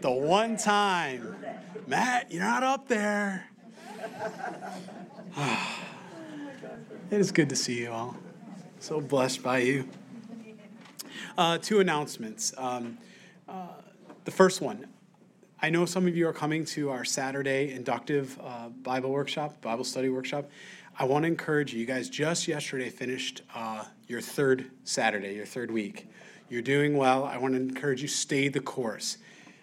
The one time, Matt, you're not up there. it is good to see you all. So blessed by you. Uh, two announcements. Um, uh, the first one I know some of you are coming to our Saturday inductive uh, Bible workshop, Bible study workshop. I want to encourage you. You guys just yesterday finished uh, your third Saturday, your third week. You're doing well. I want to encourage you, stay the course.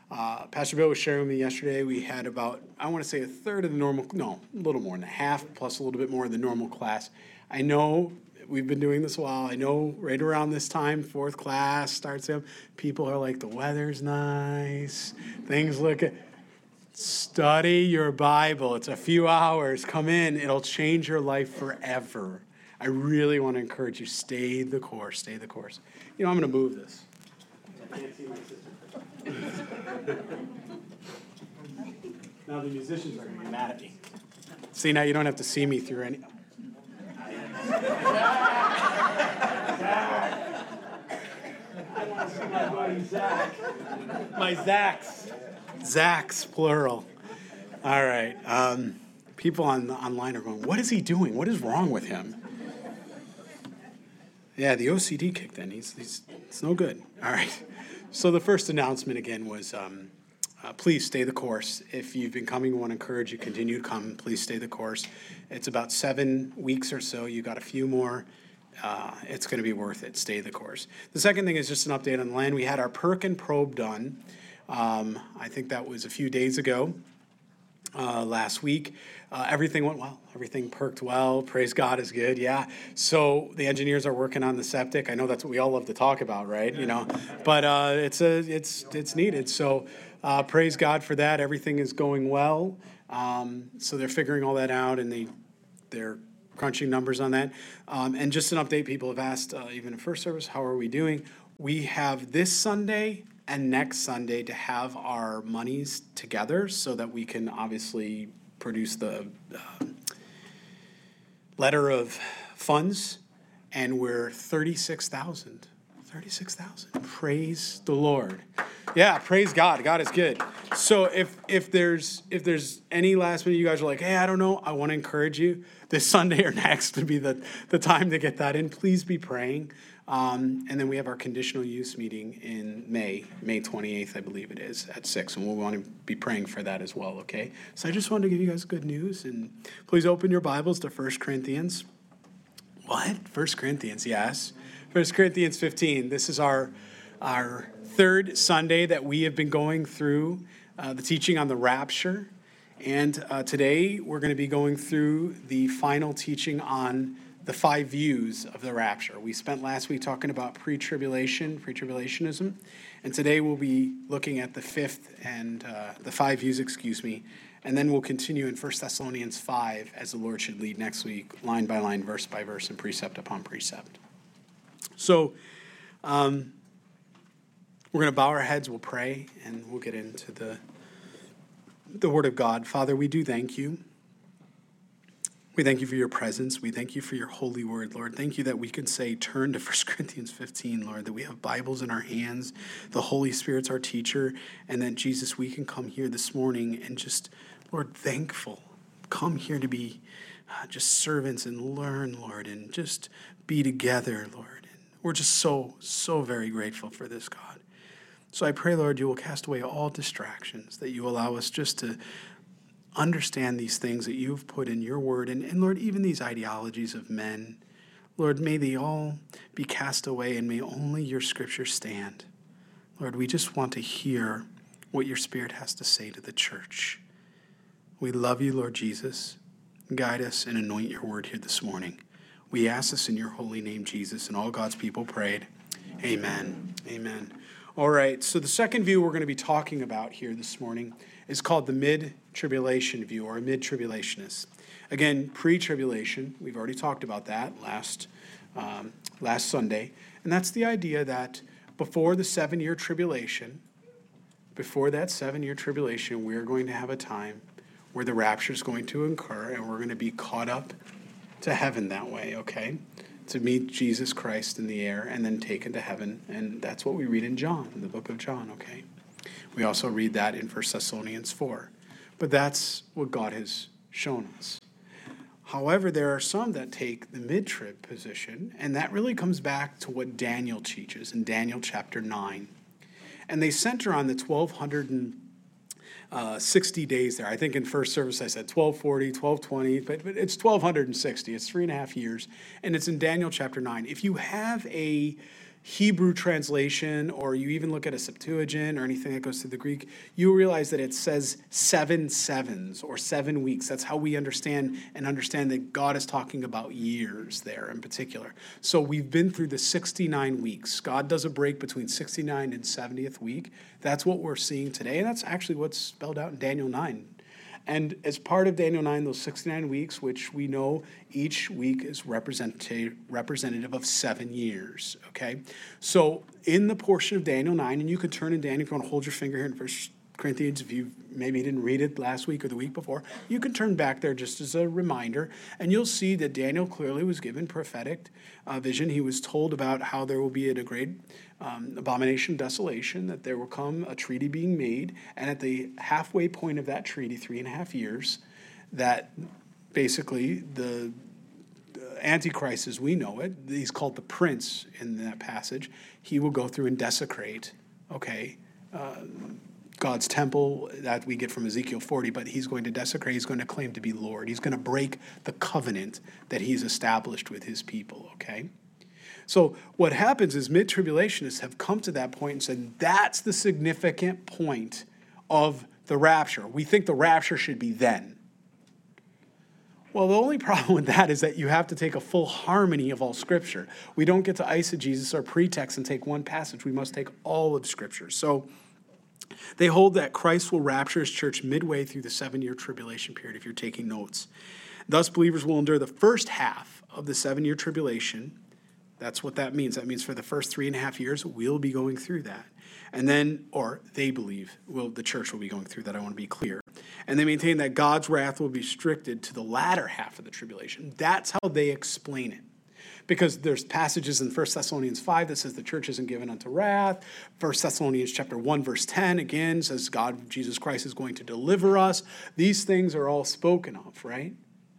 Uh, Pastor Bill was sharing with me yesterday. We had about, I want to say, a third of the normal, no, a little more than a half, plus a little bit more of the normal class. I know we've been doing this a while. I know right around this time, fourth class starts up, people are like, the weather's nice, things look. Study your Bible. It's a few hours. Come in, it'll change your life forever. I really want to encourage you, stay the course, stay the course. You know, I'm going to move this. Now the musicians are going to be mad at me. See, now you don't have to see me through any. I want to see my buddy Zach. My Zachs. Zachs, plural. All right. Um, people on online are going, what is he doing? What is wrong with him? Yeah, the OCD kicked in. He's, he's it's no good. All right. So the first announcement again was um, uh, please stay the course. If you've been coming, we want to encourage you continue to come. Please stay the course. It's about seven weeks or so. You got a few more. Uh, it's going to be worth it. Stay the course. The second thing is just an update on the land. We had our perk and probe done. Um, I think that was a few days ago uh, last week. Uh, everything went well. Everything perked well. Praise God is good. Yeah. So the engineers are working on the septic. I know that's what we all love to talk about, right? You know, but uh, it's a it's it's needed. So uh, praise God for that. Everything is going well. Um, so they're figuring all that out, and they they're crunching numbers on that. Um, and just an update, people have asked uh, even in first service, how are we doing? We have this Sunday and next Sunday to have our monies together so that we can obviously produce the uh, letter of funds, and we're 36,000. 36,000. Praise the Lord. Yeah, praise God. God is good. So if if there's if there's any last minute you guys are like, "Hey, I don't know." I want to encourage you this Sunday or next to be the the time to get that in. Please be praying. Um, and then we have our conditional use meeting in May, May 28th, I believe it is, at 6. And we'll want to be praying for that as well, okay? So I just wanted to give you guys good news. And please open your Bibles to 1 Corinthians. What? 1 Corinthians, yes. 1 Corinthians 15. This is our, our third Sunday that we have been going through uh, the teaching on the rapture. And uh, today we're going to be going through the final teaching on the five views of the rapture. We spent last week talking about pre tribulation, pre tribulationism, and today we'll be looking at the fifth and uh, the five views, excuse me, and then we'll continue in 1 Thessalonians 5 as the Lord should lead next week, line by line, verse by verse, and precept upon precept. So, um, we're going to bow our heads, we'll pray, and we'll get into the, the Word of God. Father, we do thank you. We thank you for your presence. We thank you for your holy word, Lord. Thank you that we can say, turn to 1 Corinthians 15, Lord, that we have Bibles in our hands, the Holy Spirit's our teacher, and that, Jesus, we can come here this morning and just, Lord, thankful. Come here to be uh, just servants and learn, Lord, and just be together, Lord. We're just so, so very grateful for this, God. So I pray, Lord, you will cast away all distractions, that you allow us just to understand these things that you've put in your word. And, and Lord, even these ideologies of men, Lord, may they all be cast away and may only your scripture stand. Lord, we just want to hear what your spirit has to say to the church. We love you, Lord Jesus. Guide us and anoint your word here this morning. We ask this in your holy name, Jesus, and all God's people prayed. Amen. Amen. All right, so the second view we're going to be talking about here this morning is called the mid tribulation view or a mid tribulationist. Again, pre tribulation, we've already talked about that last, um, last Sunday. And that's the idea that before the seven year tribulation, before that seven year tribulation, we're going to have a time where the rapture is going to occur and we're going to be caught up to heaven that way, okay? To meet Jesus Christ in the air and then taken to heaven. And that's what we read in John, in the book of John, okay? We also read that in 1 Thessalonians 4. But that's what God has shown us. However, there are some that take the mid trib position, and that really comes back to what Daniel teaches in Daniel chapter 9. And they center on the 1260 uh, days there. I think in first service I said 1240, 1220, but, but it's 1260. It's three and a half years, and it's in Daniel chapter 9. If you have a Hebrew translation, or you even look at a Septuagint or anything that goes to the Greek, you realize that it says seven sevens or seven weeks. That's how we understand and understand that God is talking about years there in particular. So we've been through the 69 weeks. God does a break between 69 and 70th week. That's what we're seeing today. And that's actually what's spelled out in Daniel 9. And as part of Daniel 9, those 69 weeks, which we know each week is representative, representative of seven years, okay? So in the portion of Daniel 9, and you can turn in Daniel, if you want to hold your finger here in First Corinthians, if you maybe didn't read it last week or the week before, you can turn back there just as a reminder, and you'll see that Daniel clearly was given prophetic uh, vision. He was told about how there will be a great um, abomination, desolation, that there will come a treaty being made, and at the halfway point of that treaty, three and a half years, that basically the Antichrist as we know it, he's called the prince in that passage, he will go through and desecrate, okay, uh, God's temple that we get from Ezekiel 40, but he's going to desecrate, he's going to claim to be Lord. He's going to break the covenant that he's established with his people, okay? So what happens is mid tribulationists have come to that point and said that's the significant point of the rapture. We think the rapture should be then. Well, the only problem with that is that you have to take a full harmony of all Scripture. We don't get to eisegesis or pretext and take one passage. We must take all of Scripture. So they hold that Christ will rapture his church midway through the seven year tribulation period, if you're taking notes. Thus, believers will endure the first half of the seven year tribulation that's what that means. That means for the first three and a half years, we'll be going through that. And then, or they believe, well, the church will be going through that. I want to be clear. And they maintain that God's wrath will be restricted to the latter half of the tribulation. That's how they explain it. Because there's passages in 1 Thessalonians 5 that says the church isn't given unto wrath. 1 Thessalonians chapter 1, verse 10 again says God, Jesus Christ, is going to deliver us. These things are all spoken of, right?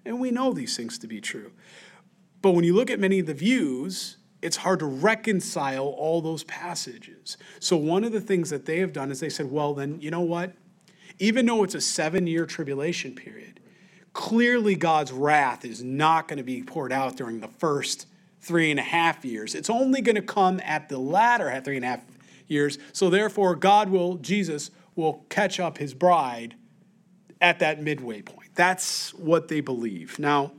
And we know these things to be true. But when you look at many of the views, it's hard to reconcile all those passages. So, one of the things that they have done is they said, well, then, you know what? Even though it's a seven year tribulation period, clearly God's wrath is not going to be poured out during the first three and a half years. It's only going to come at the latter three and a half years. So, therefore, God will, Jesus will catch up his bride at that midway point. That's what they believe. Now,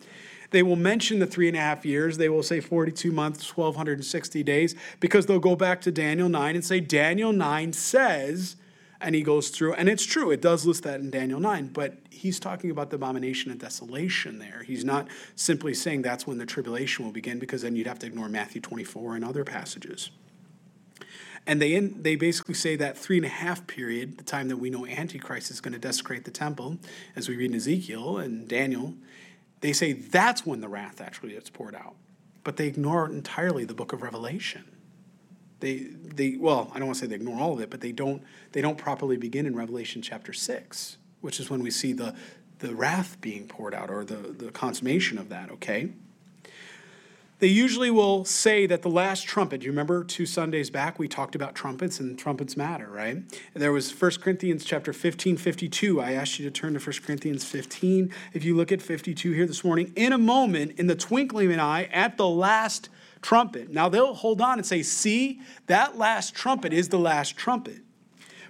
they will mention the three and a half years. They will say 42 months, 1,260 days, because they'll go back to Daniel 9 and say, Daniel 9 says, and he goes through, and it's true, it does list that in Daniel 9, but he's talking about the abomination and desolation there. He's not simply saying that's when the tribulation will begin, because then you'd have to ignore Matthew 24 and other passages. And they, in, they basically say that three and a half period, the time that we know Antichrist is going to desecrate the temple, as we read in Ezekiel and Daniel, they say that's when the wrath actually gets poured out. But they ignore entirely the book of Revelation. They, they well, I don't want to say they ignore all of it, but they don't, they don't properly begin in Revelation chapter 6, which is when we see the, the wrath being poured out or the, the consummation of that, okay? they usually will say that the last trumpet, you remember two Sundays back we talked about trumpets and trumpets matter, right? There was 1 Corinthians chapter 15, 52. I asked you to turn to 1 Corinthians 15. If you look at 52 here this morning, in a moment, in the twinkling of an eye, at the last trumpet. Now they'll hold on and say, see, that last trumpet is the last trumpet.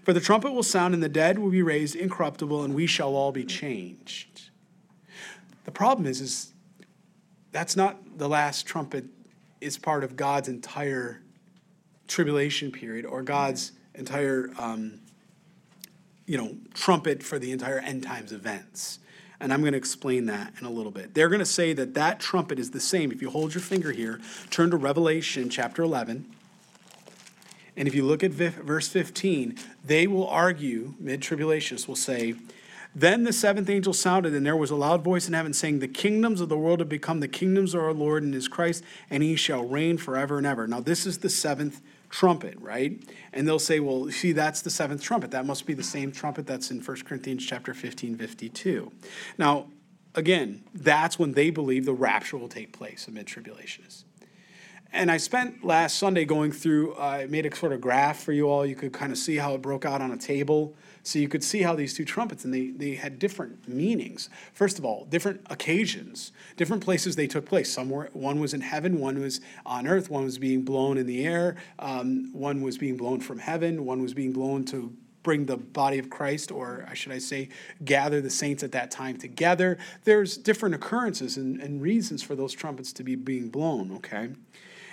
For the trumpet will sound, and the dead will be raised incorruptible, and we shall all be changed. The problem is, is that's not the last trumpet is part of God's entire tribulation period or God's entire, um, you know, trumpet for the entire end times events. And I'm going to explain that in a little bit. They're going to say that that trumpet is the same. If you hold your finger here, turn to Revelation chapter 11. And if you look at verse 15, they will argue, mid tribulationists will say, then the seventh angel sounded, and there was a loud voice in heaven saying, The kingdoms of the world have become the kingdoms of our Lord and his Christ, and he shall reign forever and ever. Now, this is the seventh trumpet, right? And they'll say, well, see, that's the seventh trumpet. That must be the same trumpet that's in 1 Corinthians chapter 15, 52. Now, again, that's when they believe the rapture will take place amid tribulationists. And I spent last Sunday going through, uh, I made a sort of graph for you all. You could kind of see how it broke out on a table. So you could see how these two trumpets, and they, they had different meanings. First of all, different occasions, different places they took place. Some were, one was in heaven, one was on earth, one was being blown in the air, um, one was being blown from heaven, one was being blown to bring the body of Christ, or I should I say, gather the saints at that time together. There's different occurrences and, and reasons for those trumpets to be being blown, okay?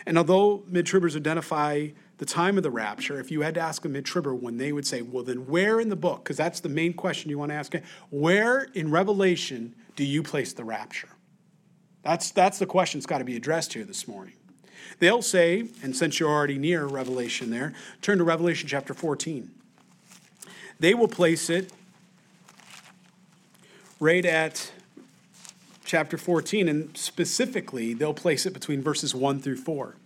And although mid-tribbers identify the time of the rapture, if you had to ask a mid-tribber when they would say, well, then where in the book, because that's the main question you want to ask, where in Revelation do you place the rapture? That's, that's the question that's got to be addressed here this morning. They'll say, and since you're already near Revelation there, turn to Revelation chapter 14. They will place it right at chapter 14, and specifically, they'll place it between verses 1 through 4.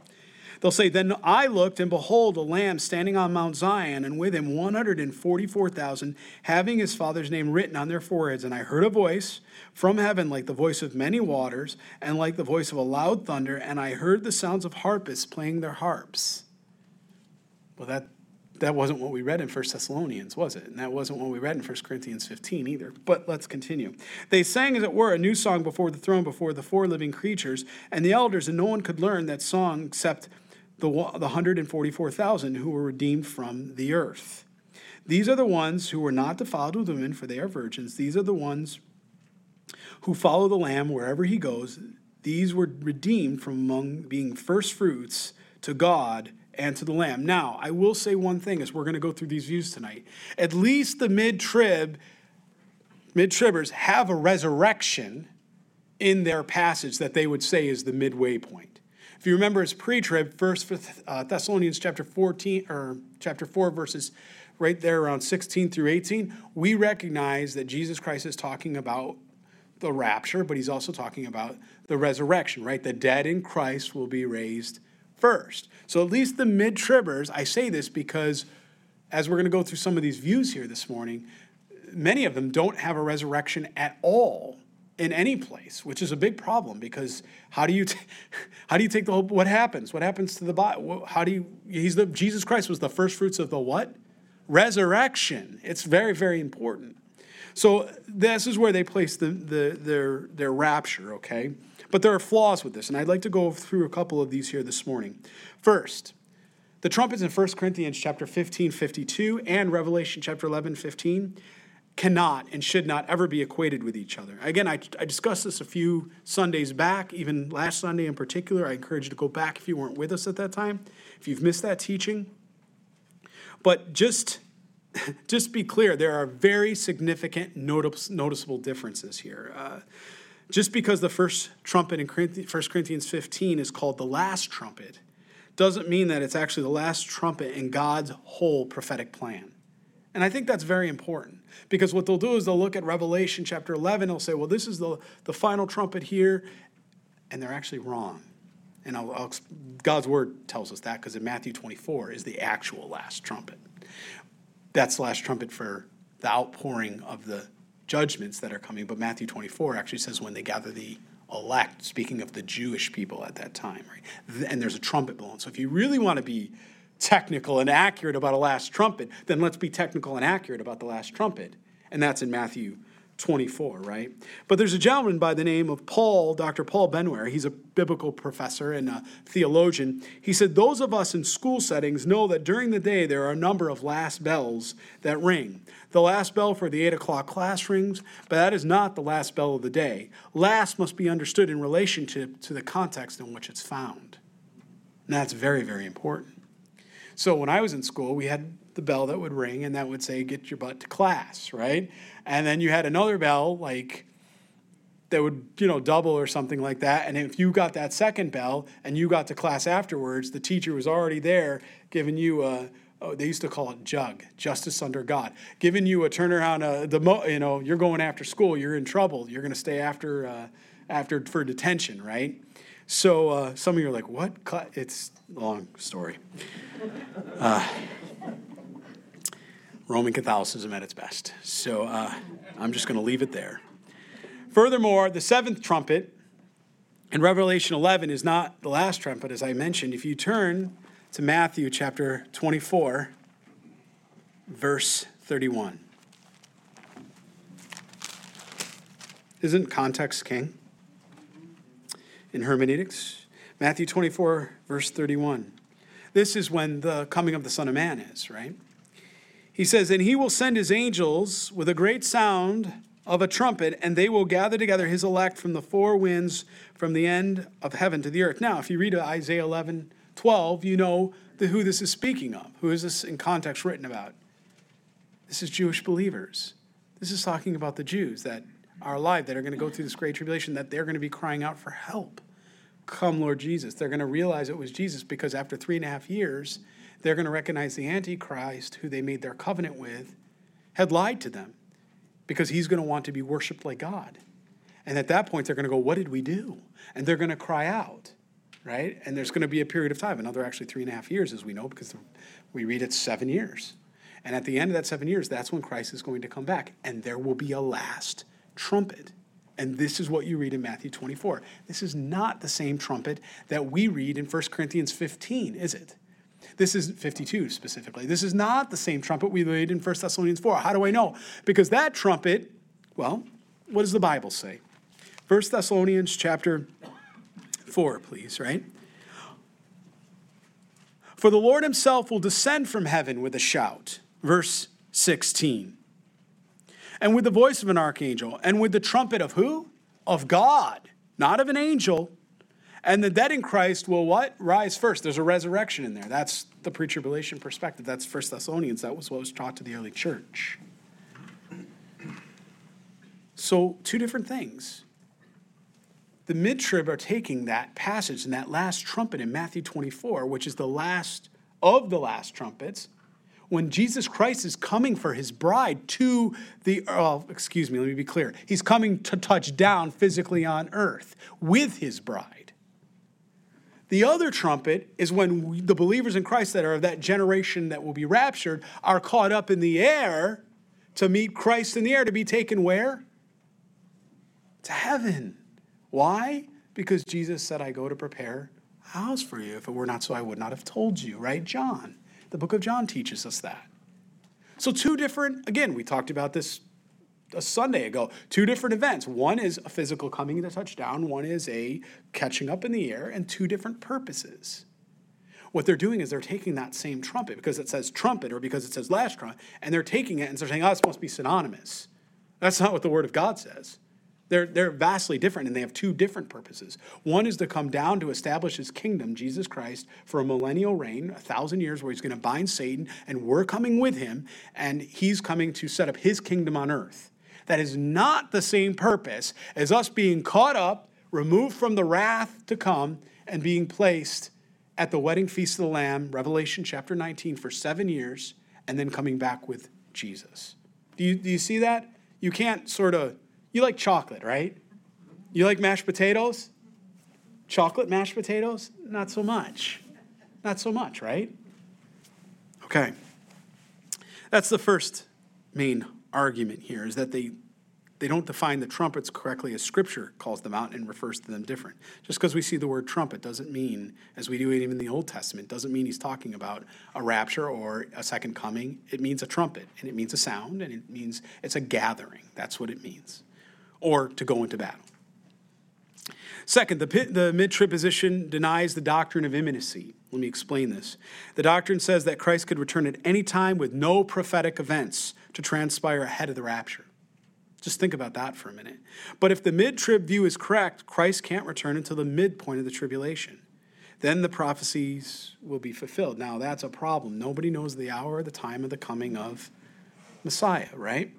They'll say, Then I looked, and behold, a lamb standing on Mount Zion, and with him 144,000, having his father's name written on their foreheads. And I heard a voice from heaven like the voice of many waters, and like the voice of a loud thunder, and I heard the sounds of harpists playing their harps. Well, that that wasn't what we read in 1 Thessalonians, was it? And that wasn't what we read in 1 Corinthians 15 either. But let's continue. They sang, as it were, a new song before the throne, before the four living creatures and the elders, and no one could learn that song except the, the 144,000 who were redeemed from the earth. These are the ones who were not defiled with women, for they are virgins. These are the ones who follow the Lamb wherever he goes. These were redeemed from among being first fruits to God and to the Lamb. Now, I will say one thing as we're going to go through these views tonight. At least the mid trib, mid tribbers have a resurrection in their passage that they would say is the midway point. If you remember, it's pre-trib, First uh, Thessalonians chapter 14 or chapter 4 verses right there around 16 through 18, we recognize that Jesus Christ is talking about the rapture, but he's also talking about the resurrection, right? The dead in Christ will be raised first. So at least the mid tribbers, I say this because as we're going to go through some of these views here this morning, many of them don't have a resurrection at all in any place, which is a big problem because how do you t- how do you take the whole what happens? What happens to the body? How do you he's the Jesus Christ was the first fruits of the what? Resurrection. It's very very important. So this is where they place the, the their their rapture, okay? But there are flaws with this, and I'd like to go through a couple of these here this morning. First, the trumpets in 1 Corinthians chapter 15, 52 and Revelation chapter 11, 15 cannot and should not ever be equated with each other. Again, I, I discussed this a few Sundays back, even last Sunday in particular. I encourage you to go back if you weren't with us at that time, if you've missed that teaching. But just, just be clear, there are very significant noticeable differences here. Uh, just because the first trumpet in 1 Corinthians 15 is called the last trumpet doesn't mean that it's actually the last trumpet in God's whole prophetic plan. And I think that's very important because what they'll do is they'll look at Revelation chapter 11, they'll say, well, this is the, the final trumpet here, and they're actually wrong. And I'll, I'll, God's word tells us that because in Matthew 24 is the actual last trumpet. That's the last trumpet for the outpouring of the judgments that are coming, but Matthew 24 actually says when they gather the elect, speaking of the Jewish people at that time, right? And there's a trumpet blown. So if you really want to be technical and accurate about a last trumpet, then let's be technical and accurate about the last trumpet. And that's in Matthew 24, right? But there's a gentleman by the name of Paul, Dr. Paul Benware. He's a biblical professor and a theologian. He said, Those of us in school settings know that during the day there are a number of last bells that ring. The last bell for the 8 o'clock class rings, but that is not the last bell of the day. Last must be understood in relationship to the context in which it's found. And that's very, very important. So when I was in school, we had the bell that would ring and that would say, get your butt to class, right? And then you had another bell, like, that would, you know, double or something like that. And if you got that second bell and you got to class afterwards, the teacher was already there giving you a, oh, they used to call it jug, justice under God, giving you a turnaround, uh, the mo- you know, you're going after school, you're in trouble, you're going to stay after, uh, after for detention, right? So uh, some of you are like, what? It's a long story. Uh, Roman Catholicism at its best. So uh, I'm just going to leave it there. Furthermore, the seventh trumpet in Revelation 11 is not the last trumpet, as I mentioned. If you turn to Matthew chapter 24, verse 31. Isn't context king in hermeneutics? Matthew 24, verse 31. This is when the coming of the Son of Man is, right? He says, And he will send his angels with a great sound of a trumpet, and they will gather together his elect from the four winds, from the end of heaven to the earth. Now, if you read Isaiah 11, 12, you know the, who this is speaking of. Who is this in context written about? This is Jewish believers. This is talking about the Jews that are alive, that are going to go through this great tribulation, that they're going to be crying out for help. Come, Lord Jesus. They're going to realize it was Jesus because after three and a half years, they're going to recognize the Antichrist, who they made their covenant with, had lied to them because he's going to want to be worshiped like God. And at that point, they're going to go, What did we do? And they're going to cry out, right? And there's going to be a period of time, another actually three and a half years, as we know, because we read it's seven years. And at the end of that seven years, that's when Christ is going to come back. And there will be a last trumpet. And this is what you read in Matthew 24. This is not the same trumpet that we read in 1 Corinthians 15, is it? This is 52 specifically. This is not the same trumpet we read in 1 Thessalonians 4. How do I know? Because that trumpet, well, what does the Bible say? 1 Thessalonians chapter 4, please, right? For the Lord himself will descend from heaven with a shout. Verse 16. And with the voice of an archangel, and with the trumpet of who? Of God, not of an angel. And the dead in Christ will what? Rise first. There's a resurrection in there. That's the pre-tribulation perspective. That's First Thessalonians. That was what was taught to the early church. So, two different things. The mid-trib are taking that passage and that last trumpet in Matthew 24, which is the last of the last trumpets, when Jesus Christ is coming for his bride to the, oh, excuse me, let me be clear. He's coming to touch down physically on earth with his bride. The other trumpet is when we, the believers in Christ that are of that generation that will be raptured are caught up in the air to meet Christ in the air to be taken where? To heaven. Why? Because Jesus said, I go to prepare a house for you. If it were not so, I would not have told you, right? John. The book of John teaches us that. So, two different, again, we talked about this a Sunday ago. Two different events. One is a physical coming to touchdown, one is a catching up in the air, and two different purposes. What they're doing is they're taking that same trumpet because it says trumpet or because it says last trumpet, and they're taking it and they're saying, oh, this must be synonymous. That's not what the Word of God says. They're, they're vastly different and they have two different purposes. One is to come down to establish his kingdom, Jesus Christ, for a millennial reign, a thousand years where he's going to bind Satan and we're coming with him and he's coming to set up his kingdom on earth that is not the same purpose as us being caught up, removed from the wrath to come, and being placed at the wedding feast of the Lamb, Revelation chapter 19, for seven years, and then coming back with Jesus. Do you, do you see that? You can't sort of, you like chocolate, right? You like mashed potatoes? Chocolate mashed potatoes? Not so much. Not so much, right? Okay. That's the first main argument here is that they they don't define the trumpets correctly as scripture calls them out and refers to them different. Just because we see the word trumpet doesn't mean, as we do even in the Old Testament, doesn't mean he's talking about a rapture or a second coming. It means a trumpet and it means a sound and it means it's a gathering. That's what it means. Or to go into battle. Second, the, the mid trib position denies the doctrine of imminency. Let me explain this. The doctrine says that Christ could return at any time with no prophetic events to transpire ahead of the rapture. Just think about that for a minute. But if the mid trib view is correct, Christ can't return until the midpoint of the tribulation. Then the prophecies will be fulfilled. Now, that's a problem. Nobody knows the hour or the time of the coming of Messiah, right?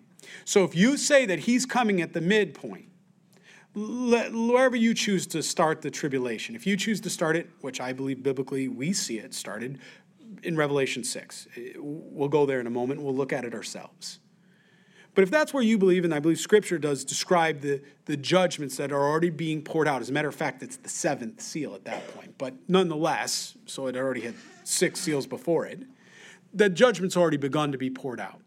So if you say that he's coming at the midpoint, wherever you choose to start the tribulation, if you choose to start it, which I believe biblically we see it started in Revelation 6, we'll go there in a moment, we'll look at it ourselves. But if that's where you believe, and I believe Scripture does describe the, the judgments that are already being poured out, as a matter of fact, it's the seventh seal at that point. But nonetheless, so it already had six seals before it, the judgment's already begun to be poured out.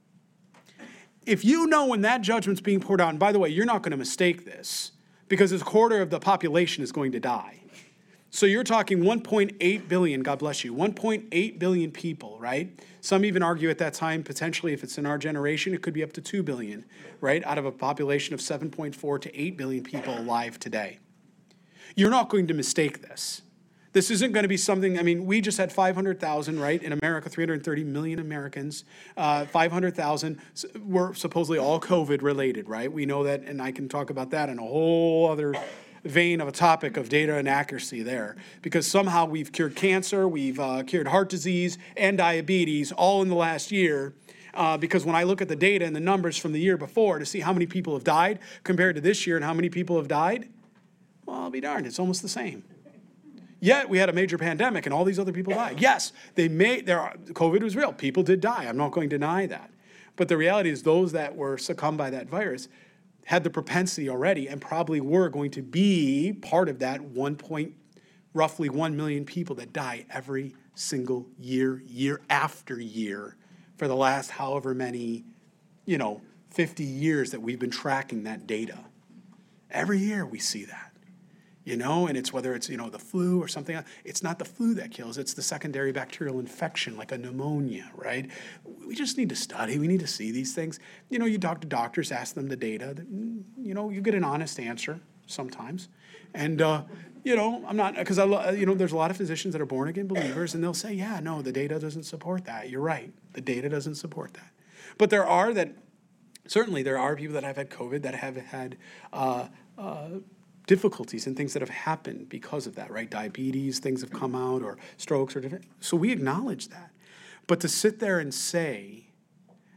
If you know when that judgment's being poured out, and by the way, you're not going to mistake this because a quarter of the population is going to die. So you're talking 1.8 billion, God bless you, 1.8 billion people, right? Some even argue at that time, potentially, if it's in our generation, it could be up to 2 billion, right? Out of a population of 7.4 to 8 billion people alive today. You're not going to mistake this. This isn't going to be something, I mean, we just had 500,000, right? In America, 330 million Americans. Uh, 500,000 were supposedly all COVID related, right? We know that, and I can talk about that in a whole other vein of a topic of data and accuracy there because somehow we've cured cancer, we've uh, cured heart disease and diabetes all in the last year. Uh, because when I look at the data and the numbers from the year before to see how many people have died compared to this year and how many people have died, well, I'll be darned, it's almost the same. Yet we had a major pandemic and all these other people died. Yes, they may, there are, COVID was real. People did die. I'm not going to deny that. But the reality is, those that were succumbed by that virus had the propensity already and probably were going to be part of that one point, roughly 1 million people that die every single year, year after year, for the last however many, you know, 50 years that we've been tracking that data. Every year we see that you know, and it's whether it's, you know, the flu or something. It's not the flu that kills, it's the secondary bacterial infection, like a pneumonia, right? We just need to study, we need to see these things. You know, you talk to doctors, ask them the data, you know, you get an honest answer sometimes. And, uh, you know, I'm not, because I, you know, there's a lot of physicians that are born again believers, and they'll say, yeah, no, the data doesn't support that. You're right. The data doesn't support that. But there are that, certainly, there are people that have had COVID that have had uh, uh, difficulties and things that have happened because of that, right? Diabetes, things have come out, or strokes, or different. So we acknowledge that. But to sit there and say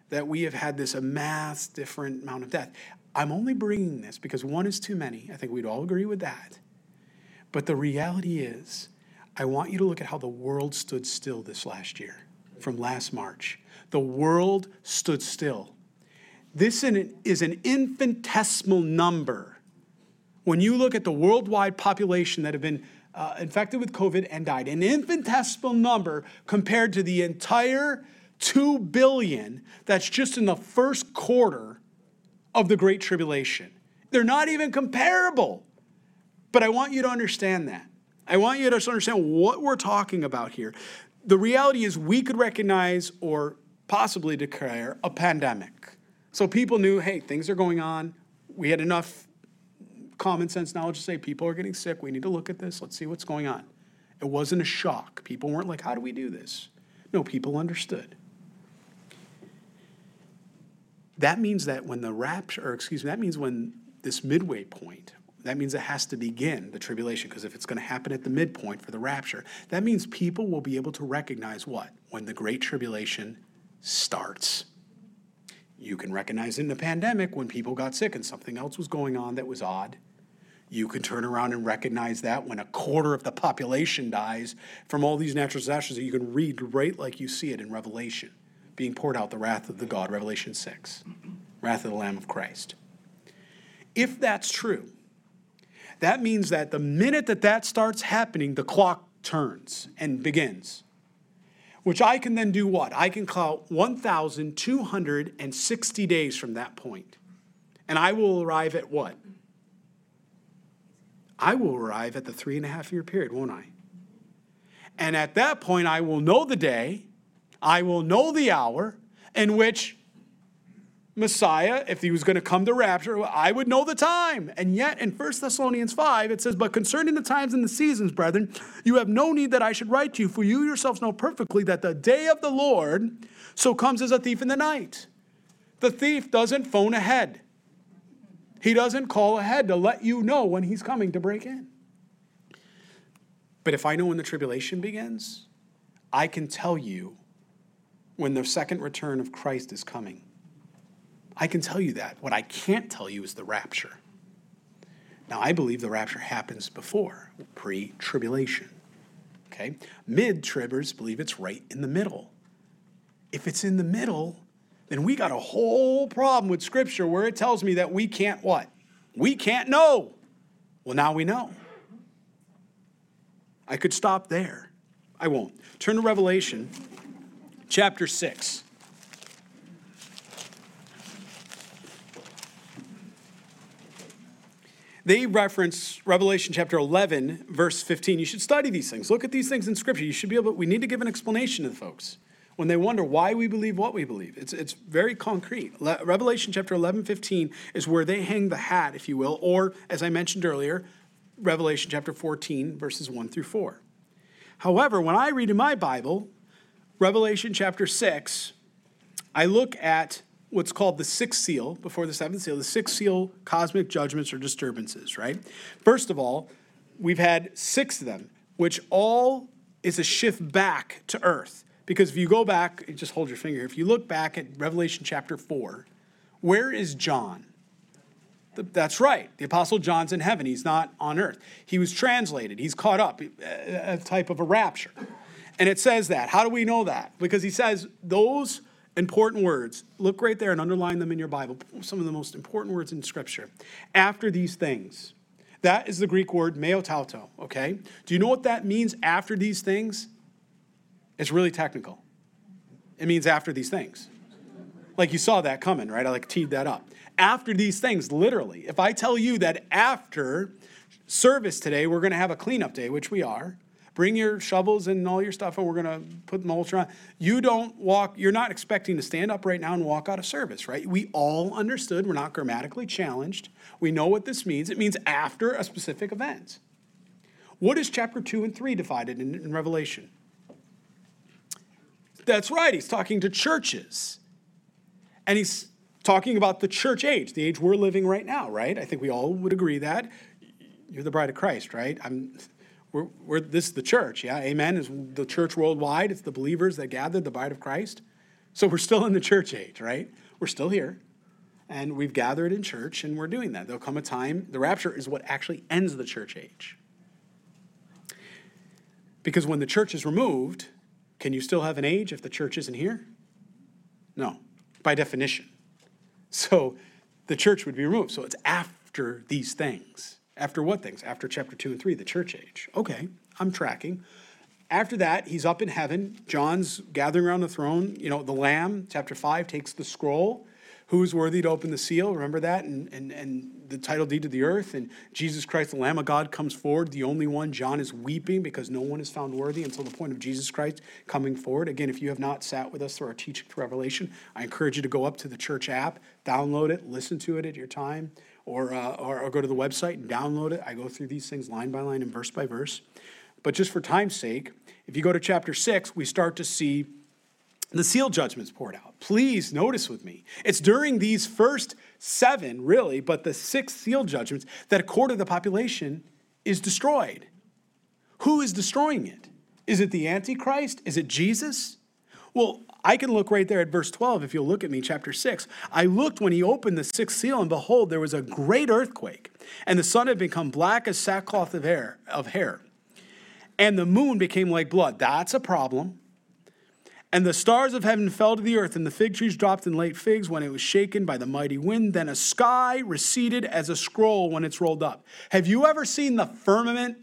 that we have had this amassed different amount of death, I'm only bringing this because one is too many. I think we'd all agree with that. But the reality is, I want you to look at how the world stood still this last year, from last March. The world stood still. This is an infinitesimal number when you look at the worldwide population that have been uh, infected with COVID and died, an infinitesimal number compared to the entire 2 billion that's just in the first quarter of the Great Tribulation. They're not even comparable. But I want you to understand that. I want you to understand what we're talking about here. The reality is, we could recognize or possibly declare a pandemic. So people knew, hey, things are going on. We had enough common sense knowledge to say people are getting sick. We need to look at this. Let's see what's going on. It wasn't a shock. People weren't like, how do we do this? No, people understood. That means that when the rapture, or excuse me, that means when this midway point, that means it has to begin the tribulation, because if it's going to happen at the midpoint for the rapture, that means people will be able to recognize what? When the great tribulation starts. You can recognize in the pandemic when people got sick and something else was going on that was odd. You can turn around and recognize that when a quarter of the population dies from all these natural disasters that you can read right like you see it in Revelation, being poured out the wrath of the God, Revelation 6, wrath of the Lamb of Christ. If that's true, that means that the minute that that starts happening, the clock turns and begins. Which I can then do what? I can count 1,260 days from that point. And I will arrive at what? I will arrive at the three and a half year period, won't I? And at that point, I will know the day, I will know the hour in which Messiah, if he was going to come to rapture, I would know the time. And yet in 1 Thessalonians 5, it says, But concerning the times and the seasons, brethren, you have no need that I should write to you, for you yourselves know perfectly that the day of the Lord so comes as a thief in the night. The thief doesn't phone ahead. He doesn't call ahead to let you know when he's coming to break in. But if I know when the tribulation begins, I can tell you when the second return of Christ is coming. I can tell you that. What I can't tell you is the rapture. Now, I believe the rapture happens before, pre tribulation. Okay? Mid tribbers believe it's right in the middle. If it's in the middle, then we got a whole problem with Scripture where it tells me that we can't what? We can't know. Well, now we know. I could stop there. I won't. Turn to Revelation chapter 6. They reference Revelation chapter 11, verse 15. You should study these things. Look at these things in Scripture. You should be able, we need to give an explanation to the folks when they wonder why we believe what we believe. It's, it's very concrete. Le- Revelation chapter 11, 15 is where they hang the hat, if you will, or as I mentioned earlier, Revelation chapter 14, verses 1 through 4. However, when I read in my Bible, Revelation chapter 6, I look at what's called the sixth seal before the seventh seal, the sixth seal cosmic judgments or disturbances, right? First of all, we've had six of them, which all is a shift back to earth. Because if you go back, just hold your finger, if you look back at Revelation chapter 4, where is John? That's right. The Apostle John's in heaven. He's not on earth. He was translated. He's caught up, a type of a rapture. And it says that. How do we know that? Because he says those important words, look right there and underline them in your Bible, some of the most important words in Scripture. After these things. That is the Greek word meta tauta, okay? Do you know what that means after these things? It's really technical. It means after these things. Like you saw that coming, right? I like teed that up after these things, literally. If I tell you that after service today, we're going to have a cleanup day, which we are, bring your shovels and all your stuff and we're going to put mulch on. You don't walk, you're not expecting to stand up right now and walk out of service, right? We all understood, we're not grammatically challenged. We know what this means. It means after a specific event. What is chapter 2 and 3 divided in, in Revelation? That's right, he's talking to churches. And he's talking about the church age, the age we're living right now, right? I think we all would agree that. You're the bride of Christ, right? I'm, we're, we're, this is the church, yeah? Amen. Is the church worldwide. It's the believers that gathered, the bride of Christ. So we're still in the church age, right? We're still here. And we've gathered in church and we're doing that. There'll come a time, the rapture is what actually ends the church age. Because when the church is removed, can you still have an age if the church isn't here? No, by definition. So the church would be removed. So it's after these things. After what things? After chapter 2 and 3, the church age. Okay, I'm tracking. After that, he's up in heaven. John's gathering around the throne. You know, the Lamb, chapter 5, takes the scroll who's worthy to open the seal remember that and, and, and the title deed to the earth and jesus christ the lamb of god comes forward the only one. John is weeping because no one is found worthy until the point of jesus christ coming forward. Again if you have not sat with us through our teaching through revelation i encourage you to go up to the church app download it listen to it at your time or, uh, or, or go to the website and download it. I go through these things line by line and verse by verse. But just for time's sake if you go to chapter 6 we start to see the seal judgments poured out. Please notice with me. It's during these first seven, really, but the sixth seal judgments that a quarter of the population is destroyed. Who is destroying it? Is it the Antichrist? Is it Jesus? Well, I can look right there at verse 12 if you'll look at me, chapter 6. I looked when he opened the sixth seal, and behold, there was a great earthquake, and the sun had become black as sackcloth of hair, of hair. And the moon became like blood. That's a problem. And the stars of heaven fell to the earth, and the fig trees dropped in late figs when it was shaken by the mighty wind. Then a sky receded as a scroll when it's rolled up. Have you ever seen the firmament,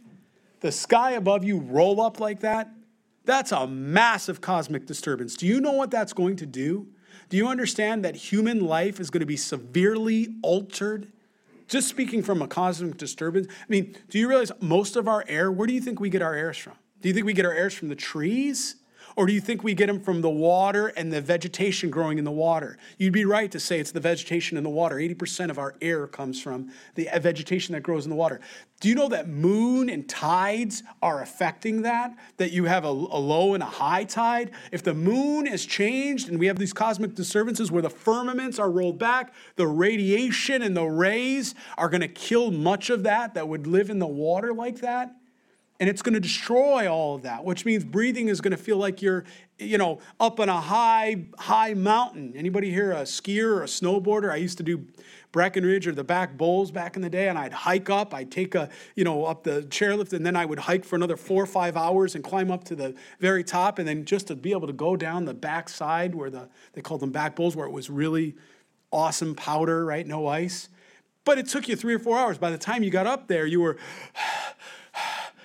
the sky above you, roll up like that? That's a massive cosmic disturbance. Do you know what that's going to do? Do you understand that human life is going to be severely altered? Just speaking from a cosmic disturbance, I mean, do you realize most of our air, where do you think we get our airs from? Do you think we get our airs from the trees? Or do you think we get them from the water and the vegetation growing in the water? You'd be right to say it's the vegetation in the water. 80% of our air comes from the uh, vegetation that grows in the water. Do you know that moon and tides are affecting that? That you have a, a low and a high tide? If the moon is changed and we have these cosmic disturbances where the firmaments are rolled back, the radiation and the rays are going to kill much of that that would live in the water like that. And it's going to destroy all of that which means breathing is going to feel like you're you know up on a high high mountain. Anybody here a skier or a snowboarder? I used to do breckenridge or the back bowls back in the day and i'd hike up. I'd take a you know up the chairlift and then i would hike for another four or five hours and climb up to the very top and then just to be able to go down the back side where the they called them back bowls where it was really awesome powder right? No ice. But it took you three or four hours. By the time you got up there you were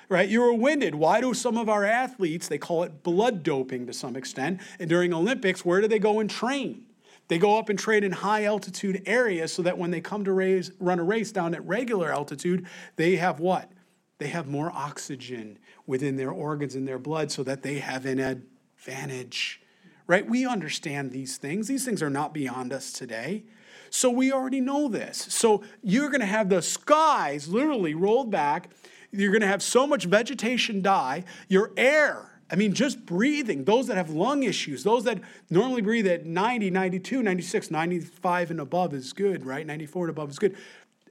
right? You were winded. Why do some of our athletes, they call it blood doping to some extent, and during Olympics, where do they go and train? They go up and train in high altitude areas so that when they come to raise, run a race down at regular altitude, they have what? They have more oxygen within their organs and their blood so that they have an advantage, right? We understand these things. These things are not beyond us today. So we already know this. So you're going to have the skies literally rolled back you're going to have so much vegetation die. Your air, I mean, just breathing, those that have lung issues, those that normally breathe at 90, 92, 96, 95 and above is good, right? 94 and above is good.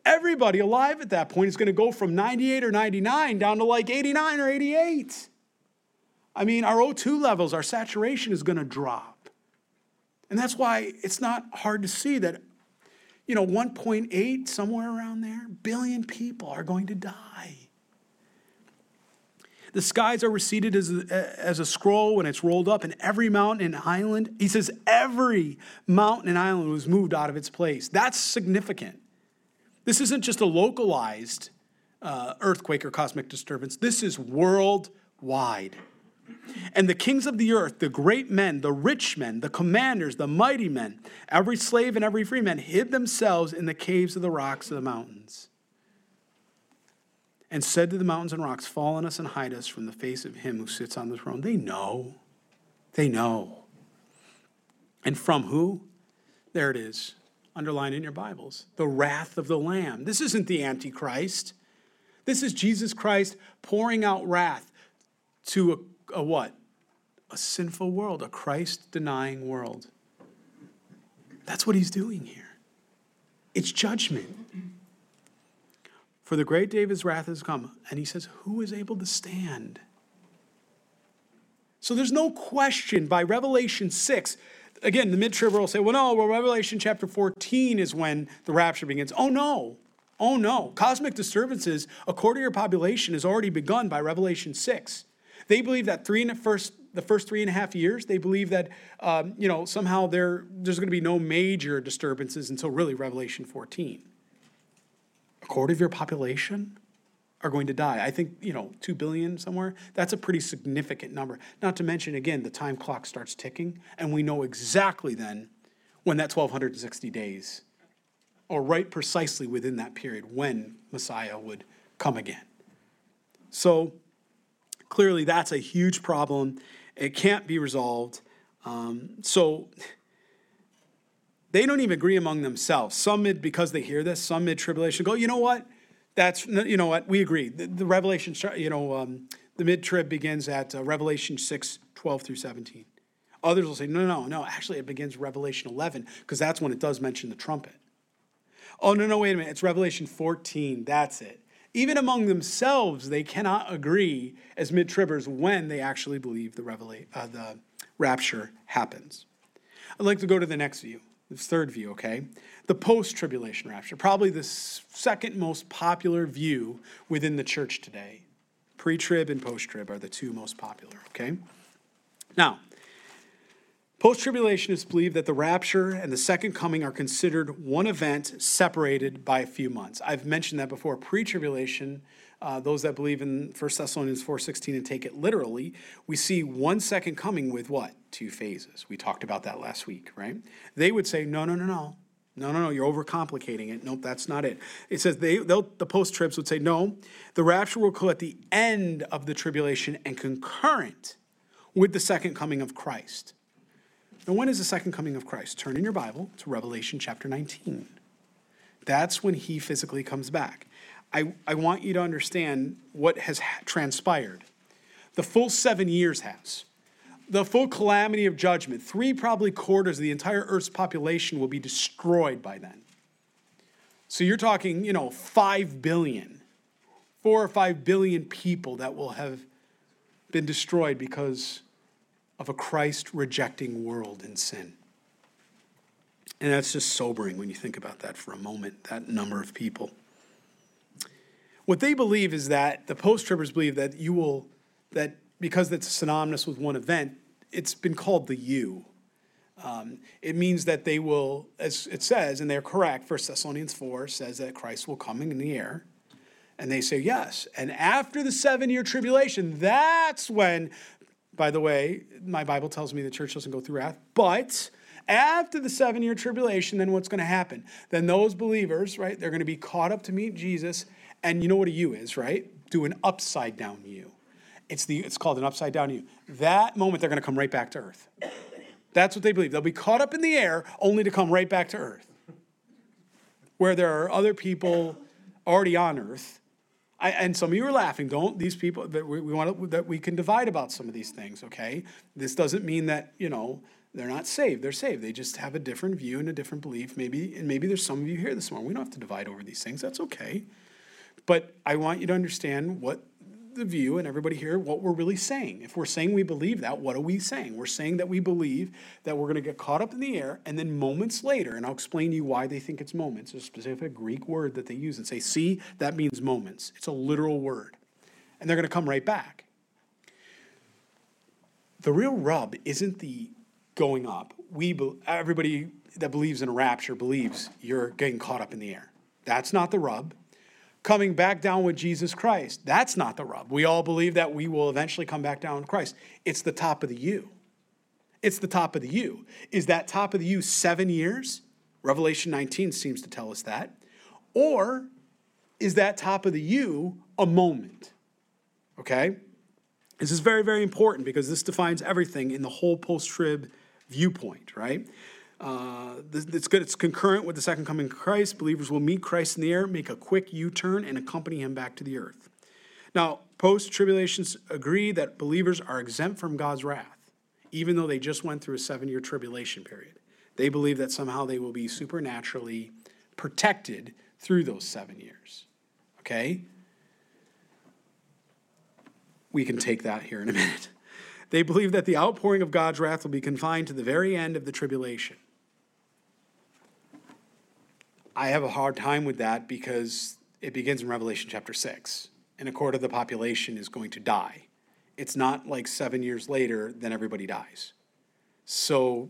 Everybody alive at that point is going to go from 98 or 99 down to like 89 or 88. I mean, our O2 levels, our saturation is going to drop. And that's why it's not hard to see that, you know, 1.8, somewhere around there, billion people are going to die. The skies are receded as a, as a scroll when it's rolled up, and every mountain and island, he says, every mountain and island was moved out of its place. That's significant. This isn't just a localized uh, earthquake or cosmic disturbance, this is worldwide. And the kings of the earth, the great men, the rich men, the commanders, the mighty men, every slave and every free man hid themselves in the caves of the rocks of the mountains and said to the mountains and rocks, Fall on us and hide us from the face of him who sits on the throne. They know. They know. And from who? There it is, underlined in your Bibles. The wrath of the Lamb. This isn't the Antichrist. This is Jesus Christ pouring out wrath to a, a what? A sinful world, a Christ denying world. That's what he's doing here. It's judgment. For the great day of his wrath has come. And he says, Who is able to stand? So there's no question by Revelation 6. Again, the mid trib will say, well, no, well, Revelation chapter 14 is when the rapture begins. Oh, no. Oh, no. Cosmic disturbances, according to your population, has already begun by Revelation 6. They believe that three in the first the first three and a half years, they believe that um, you know somehow there there's going to be no major disturbances until really Revelation 14 quarter of your population are going to die. I think, you know, 2 billion somewhere, that's a pretty significant number. Not to mention, again, the time clock starts ticking, and we know exactly then when that 1,260 days, or right precisely within that period, when Messiah would come again. So clearly, that's a huge problem. It can't be resolved. Um, so, they don't even agree among themselves. Some mid, because they hear this, some mid tribulation go, you know what? That's, you know what? We agree. The, the Revelation, you know, um, the mid trib begins at uh, Revelation 6, 12 through 17. Others will say, no, no, no, actually, it begins Revelation 11, because that's when it does mention the trumpet. Oh, no, no, wait a minute. It's Revelation 14. That's it. Even among themselves, they cannot agree as mid tribbers when they actually believe the, revela- uh, the rapture happens. I'd like to go to the next view. This third view, okay? The post tribulation rapture, probably the second most popular view within the church today. Pre trib and post trib are the two most popular, okay? Now, post tribulationists believe that the rapture and the second coming are considered one event separated by a few months. I've mentioned that before. Pre tribulation, uh, those that believe in 1 Thessalonians 4.16 and take it literally, we see one second coming with what? Two phases. We talked about that last week, right? They would say, no, no, no, no. No, no, no, you're overcomplicating it. Nope, that's not it. It says they, the post tribs would say, no, the rapture will occur at the end of the tribulation and concurrent with the second coming of Christ. Now, when is the second coming of Christ? Turn in your Bible to Revelation chapter 19. That's when he physically comes back. I, I want you to understand what has transpired. The full seven years has. The full calamity of judgment, three probably quarters of the entire Earth's population will be destroyed by then. So you're talking, you know, five billion, four or five billion people that will have been destroyed because of a Christ rejecting world and sin. And that's just sobering when you think about that for a moment, that number of people. What they believe is that the post tribbers believe that you will, that because it's synonymous with one event, it's been called the you. Um, it means that they will, as it says, and they're correct, 1 Thessalonians 4 says that Christ will come in the air. And they say yes. And after the seven year tribulation, that's when, by the way, my Bible tells me the church doesn't go through wrath, but after the seven year tribulation, then what's going to happen? Then those believers, right, they're going to be caught up to meet Jesus. And you know what a U is, right? Do an upside down U. It's, the, it's called an upside down U. That moment, they're going to come right back to earth. That's what they believe. They'll be caught up in the air only to come right back to earth. Where there are other people already on earth. I, and some of you are laughing. Don't these people that we, we want that we can divide about some of these things, okay? This doesn't mean that, you know, they're not saved. They're saved. They just have a different view and a different belief. Maybe, and maybe there's some of you here this morning. We don't have to divide over these things. That's okay. But I want you to understand what the view and everybody here what we're really saying. If we're saying we believe that, what are we saying? We're saying that we believe that we're going to get caught up in the air, and then moments later, and I'll explain to you why they think it's moments, a specific Greek word that they use and say, see, that means moments. It's a literal word. And they're going to come right back. The real rub isn't the going up. We everybody that believes in a rapture believes you're getting caught up in the air. That's not the rub. Coming back down with Jesus Christ. That's not the rub. We all believe that we will eventually come back down with Christ. It's the top of the U. It's the top of the U. Is that top of the U seven years? Revelation 19 seems to tell us that. Or is that top of the U a moment? Okay? This is very, very important because this defines everything in the whole post trib viewpoint, right? Uh, it's good. It's concurrent with the second coming of Christ. Believers will meet Christ in the air, make a quick U turn, and accompany him back to the earth. Now, post tribulations agree that believers are exempt from God's wrath, even though they just went through a seven year tribulation period. They believe that somehow they will be supernaturally protected through those seven years. Okay? We can take that here in a minute. They believe that the outpouring of God's wrath will be confined to the very end of the tribulation. I have a hard time with that because it begins in Revelation chapter 6, and a quarter of the population is going to die. It's not like seven years later, then everybody dies. So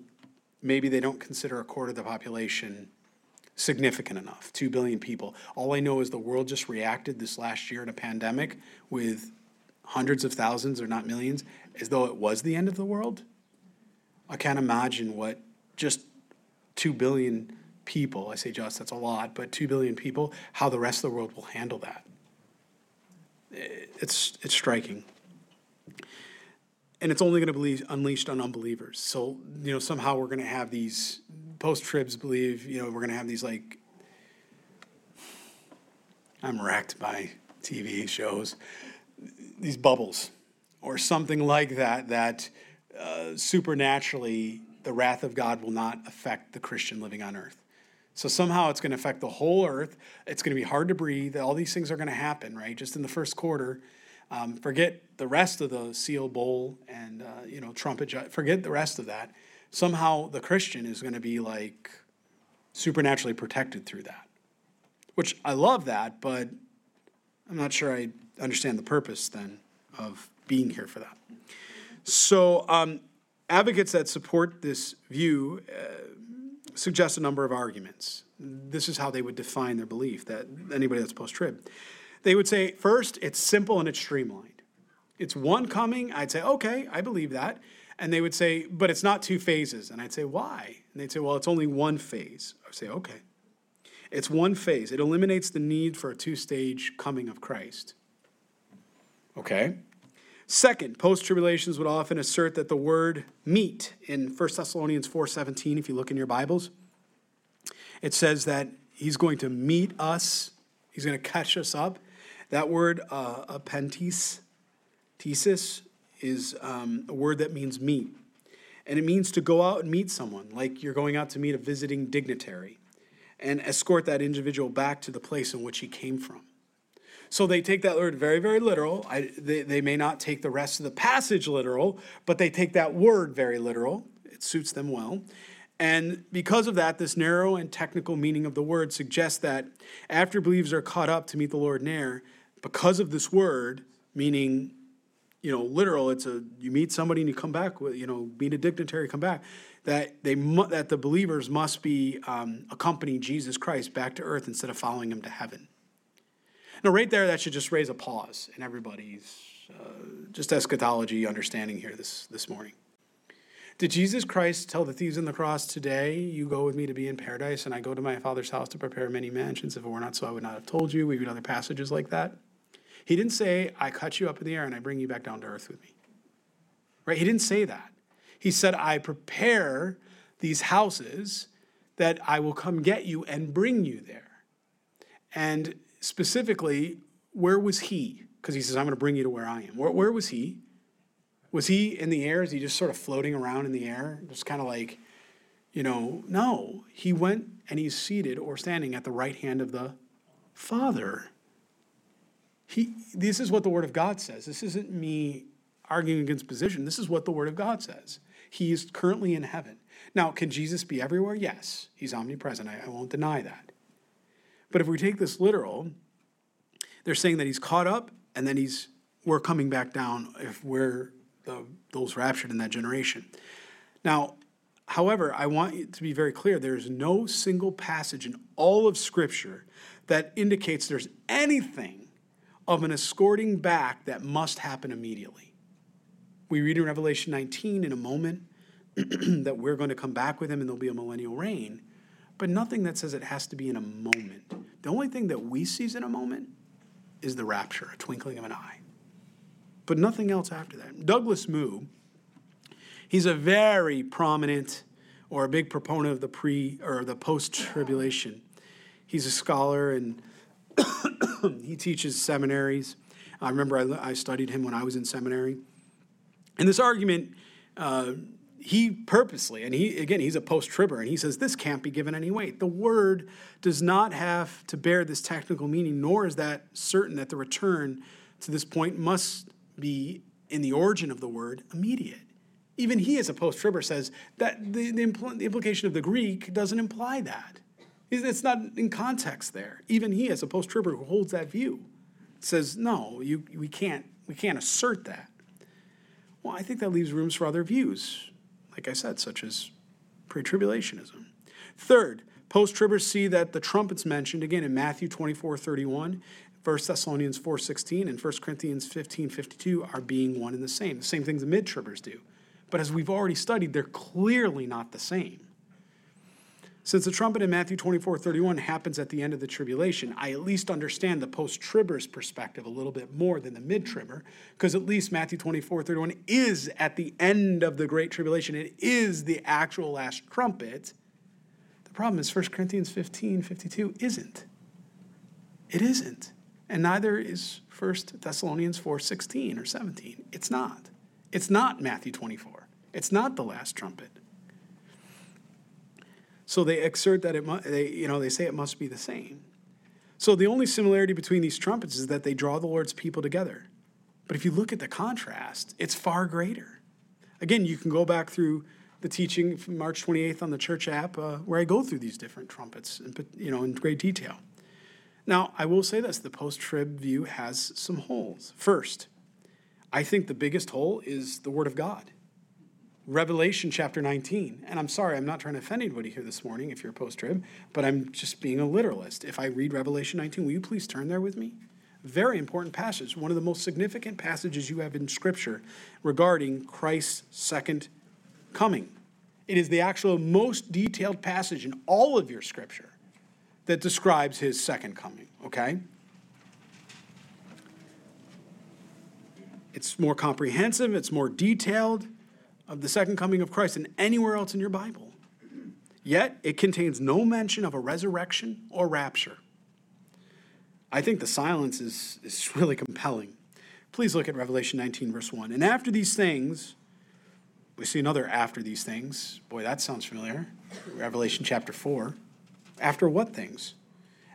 maybe they don't consider a quarter of the population significant enough 2 billion people. All I know is the world just reacted this last year in a pandemic with hundreds of thousands or not millions as though it was the end of the world. I can't imagine what just 2 billion people, I say just, that's a lot, but 2 billion people, how the rest of the world will handle that. It's, it's striking. And it's only going to be unleashed on unbelievers. So, you know, somehow we're going to have these post tribs believe, you know, we're going to have these like, I'm wrecked by TV shows these bubbles or something like that, that uh, supernaturally the wrath of God will not affect the Christian living on earth. So somehow it's going to affect the whole earth. It's going to be hard to breathe. All these things are going to happen, right? Just in the first quarter. Um, forget the rest of the seal bowl and uh, you know trumpet. Forget the rest of that. Somehow the Christian is going to be like supernaturally protected through that, which I love that, but I'm not sure I understand the purpose then of being here for that. So, um, advocates that support this view uh, suggest a number of arguments. This is how they would define their belief that anybody that's post trib. They would say, first, it's simple and it's streamlined. It's one coming. I'd say, okay, I believe that. And they would say, but it's not two phases. And I'd say, why? And they'd say, well, it's only one phase. I'd say, okay. It's one phase. It eliminates the need for a two stage coming of Christ. Okay? Second, post-tribulations would often assert that the word meet in 1 Thessalonians 4:17 if you look in your Bibles, it says that he's going to meet us, he's going to catch us up. That word uh, thesis, is um, a word that means meet. And it means to go out and meet someone, like you're going out to meet a visiting dignitary and escort that individual back to the place in which he came from. So they take that word very, very literal. I, they, they may not take the rest of the passage literal, but they take that word very literal. It suits them well. And because of that, this narrow and technical meaning of the word suggests that after believers are caught up to meet the Lord in air, because of this word, meaning, you know, literal, it's a you meet somebody and you come back with, you know, meet a dignitary, come back. That they mu- that the believers must be um, accompanying Jesus Christ back to earth instead of following him to heaven. Now, right there, that should just raise a pause in everybody's uh, just eschatology understanding here this this morning. Did Jesus Christ tell the thieves on the cross, Today you go with me to be in paradise, and I go to my Father's house to prepare many mansions? If it were not so, I would not have told you. We read other passages like that. He didn't say, I cut you up in the air and I bring you back down to earth with me. Right? He didn't say that. He said, I prepare these houses that I will come get you and bring you there. And specifically, where was he? Because he says, I'm going to bring you to where I am. Where, where was he? Was he in the air? Is he just sort of floating around in the air? Just kind of like, you know, no. He went and he's seated or standing at the right hand of the Father. He, this is what the Word of God says. This isn't me arguing against position. This is what the Word of God says. He is currently in heaven. Now, can Jesus be everywhere? Yes, he's omnipresent. I, I won't deny that. But if we take this literal, they're saying that he's caught up and then he's we're coming back down if we're the, those raptured in that generation. Now, however, I want it to be very clear there is no single passage in all of Scripture that indicates there's anything of an escorting back that must happen immediately. We read in Revelation 19 in a moment that we're going to come back with him and there'll be a millennial reign, but nothing that says it has to be in a moment. The only thing that we see in a moment is the rapture, a twinkling of an eye but nothing else after that. Douglas Moo, he's a very prominent or a big proponent of the pre or the post tribulation. He's a scholar and he teaches seminaries. I remember I, I, studied him when I was in seminary. And this argument, uh, he purposely, and he again, he's a post tribber, and he says this can't be given any weight. The word does not have to bear this technical meaning, nor is that certain that the return to this point must be, in the origin of the word, immediate. Even he, as a post tribber, says that the, the, impl- the, implication of the Greek doesn't imply that. It's not in context there. Even he, as a post tribber who holds that view, says, no, you, we, can't, we can't assert that. Well, I think that leaves rooms for other views, like I said, such as pre tribulationism. Third, post tribbers see that the trumpets mentioned, again in Matthew 24 31, 1 Thessalonians 4.16 and 1 Corinthians 15.52 are being one and the same. The same things the mid-tribbers do. But as we've already studied, they're clearly not the same. Since the trumpet in Matthew 24:31 happens at the end of the tribulation, I at least understand the post-tribber's perspective a little bit more than the mid-tribber, because at least Matthew 24:31 is at the end of the great tribulation. It is the actual last trumpet. The problem is 1 Corinthians 15:52 isn't. It isn't and neither is 1 Thessalonians 4:16 or 17. It's not. It's not Matthew 24. It's not the last trumpet. So they exert that it mu- they you know they say it must be the same. So the only similarity between these trumpets is that they draw the Lord's people together. But if you look at the contrast, it's far greater. Again, you can go back through the teaching from March 28th on the church app uh, where I go through these different trumpets in, you know in great detail. Now, I will say this the post trib view has some holes. First, I think the biggest hole is the Word of God. Revelation chapter 19. And I'm sorry, I'm not trying to offend anybody here this morning if you're post trib, but I'm just being a literalist. If I read Revelation 19, will you please turn there with me? Very important passage, one of the most significant passages you have in Scripture regarding Christ's second coming. It is the actual most detailed passage in all of your Scripture that describes his second coming, okay? It's more comprehensive, it's more detailed of the second coming of Christ than anywhere else in your Bible. Yet, it contains no mention of a resurrection or rapture. I think the silence is, is really compelling. Please look at Revelation 19, verse 1. And after these things, we see another after these things. Boy, that sounds familiar. Revelation chapter 4. After what things?